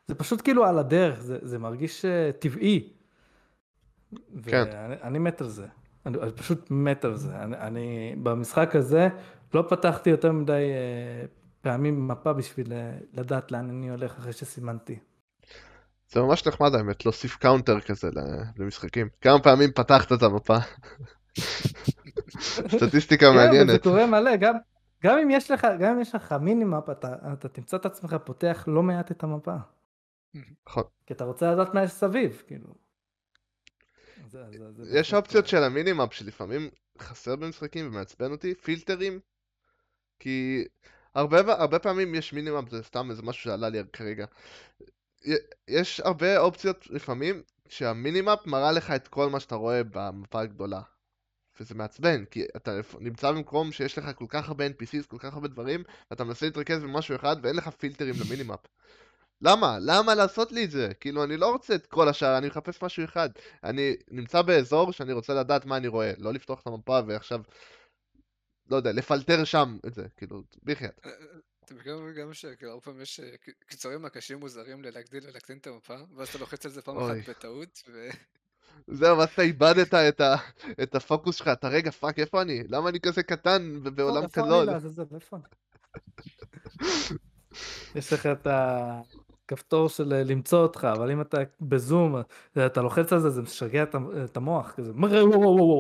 זה פשוט כאילו על הדרך, זה, זה מרגיש אה, טבעי. כן. ואני מת על זה. אני, אני פשוט מת על זה. אני, אני במשחק הזה לא פתחתי יותר מדי אה, פעמים מפה בשביל אה, לדעת לאן אני הולך אחרי שסימנתי. זה ממש נחמד האמת, להוסיף counter כזה למשחקים. כמה פעמים פתחת את המפה? סטטיסטיקה כן, מעניינת. זה קורה מלא, גם, גם אם יש לך, גם אם יש לך minimap, אתה, אתה תמצא את עצמך פותח לא מעט את המפה. נכון. כי אתה רוצה לדעת מה יש סביב, כאילו. יש אופציות של ה minimap שלפעמים חסר במשחקים ומעצבן אותי, פילטרים, כי הרבה, הרבה פעמים יש minimap, זה סתם איזה משהו שעלה לי כרגע. יש הרבה אופציות לפעמים שה minimap מראה לך את כל מה שאתה רואה במפה הגדולה. וזה מעצבן, כי אתה נמצא במקום שיש לך כל כך הרבה NPCs, כל כך הרבה דברים, ואתה מנסה להתרכז במשהו אחד ואין לך פילטרים ל minimap. למה? למה לעשות לי את זה? כאילו, אני לא רוצה את כל השאר, אני מחפש משהו אחד. אני נמצא באזור שאני רוצה לדעת מה אני רואה, לא לפתוח את המפה ועכשיו, לא יודע, לפלטר שם את זה, כאילו, בחייאת. אתם מכירים גם שכאילו הרבה פעמים יש אה, קיצורים מקשים מוזרים ללהגדיל ולהקטין את המפה, ואז אתה לוחץ על זה פעם אחת בטעות, ו... זהו, ואז אתה איבדת את, ה, את הפוקוס שלך, אתה רגע, fuck, איפה אני? למה אני כזה קטן בעולם אני? יש לך את ה... כפתור של אה, למצוא אותך, אבל אם אתה בזום, אה, אתה לוחץ על זה, זה משגע את המוח, כזה,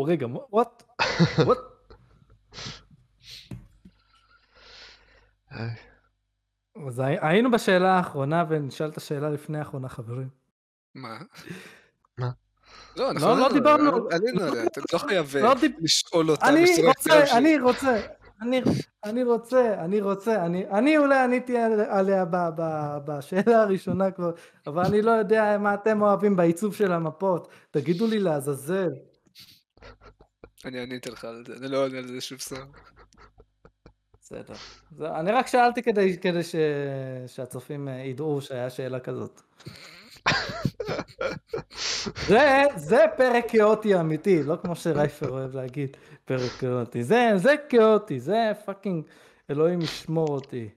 רגע, וואט? וואט? אז היינו בשאלה האחרונה ונשאל את השאלה לפני האחרונה, חברים. מה? מה? לא, לא, לא דיברנו. עלינו עליה, אתה לא חייב אה, לשאול אותה. אני רוצה, אני רוצה, אני, אני רוצה, אני רוצה, אני, אני אולי עניתי עליה ב, ב, בשאלה הראשונה כבר, אבל אני לא יודע מה אתם אוהבים בעיצוב של המפות, תגידו לי לעזאזל. אני עניתי לך על זה, אני לא עונה על זה שוב סתם. בסדר. זה, אני רק שאלתי כדי, כדי ש... שהצופים אה, ידעו שהיה שאלה כזאת. זה, זה פרק כאוטי אמיתי, לא כמו שרייפר אוהב להגיד, פרק כאוטי. זה, זה כאוטי, זה fucking אלוהים ישמור אותי.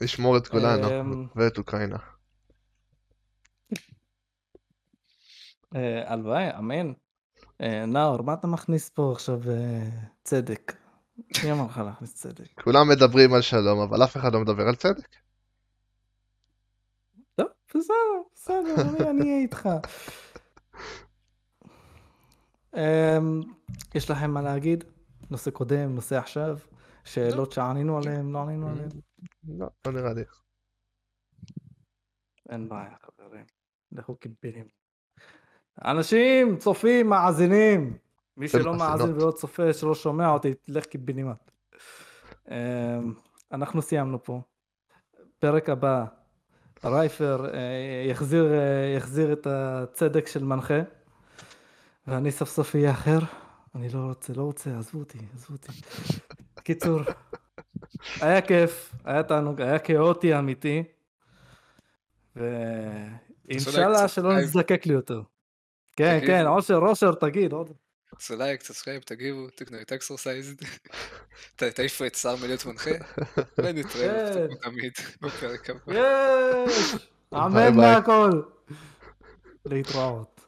ישמור את כולנו אמ, ואת אוקראינה. אה, הלוואי, אמן. אה, נאור, מה אתה מכניס פה עכשיו צדק? מי אמר לך להכניס צדק? כולם מדברים על שלום, אבל אף אחד לא מדבר על צדק. טוב, בסדר, בסדר, אני- אהיה איתך. אמ, יש לכם מה להגיד? נושא קודם, נושא עכשיו? שאלות שענינו עליהן, לא ענינו עליהן? לא, לא נראה לי. אין בעיה, חברים. לכו קיבינים. אנשים, צופים, מאזינים. מי שלא. מאזין ולא צופה, שלא שומע אותי, תלך קיבינימט. אמ, אנחנו סיימנו פה. פרק הבא, רייפר אה, יחזיר, אה, יחזיר את הצדק של מנחה, ואני סוף סוף אהיה אחר. אני לא רוצה, לא רוצה, עזבו אותי, עזבו אותי. קיצור, היה כיף, היה תענוג, היה כאוטי אמיתי, ואינשאללה שלא. נזדקק לי יותר. כן. כן, אושר, אושר, תגיד, עוד. תעשו לייק, subscribe, תגיבו, תקנו את exercise, ת- תעיפו את שר מלהיות מנחה, ונתראה כן. תמיד בפרק הבא. יש! אמן. מהכל. להתראות.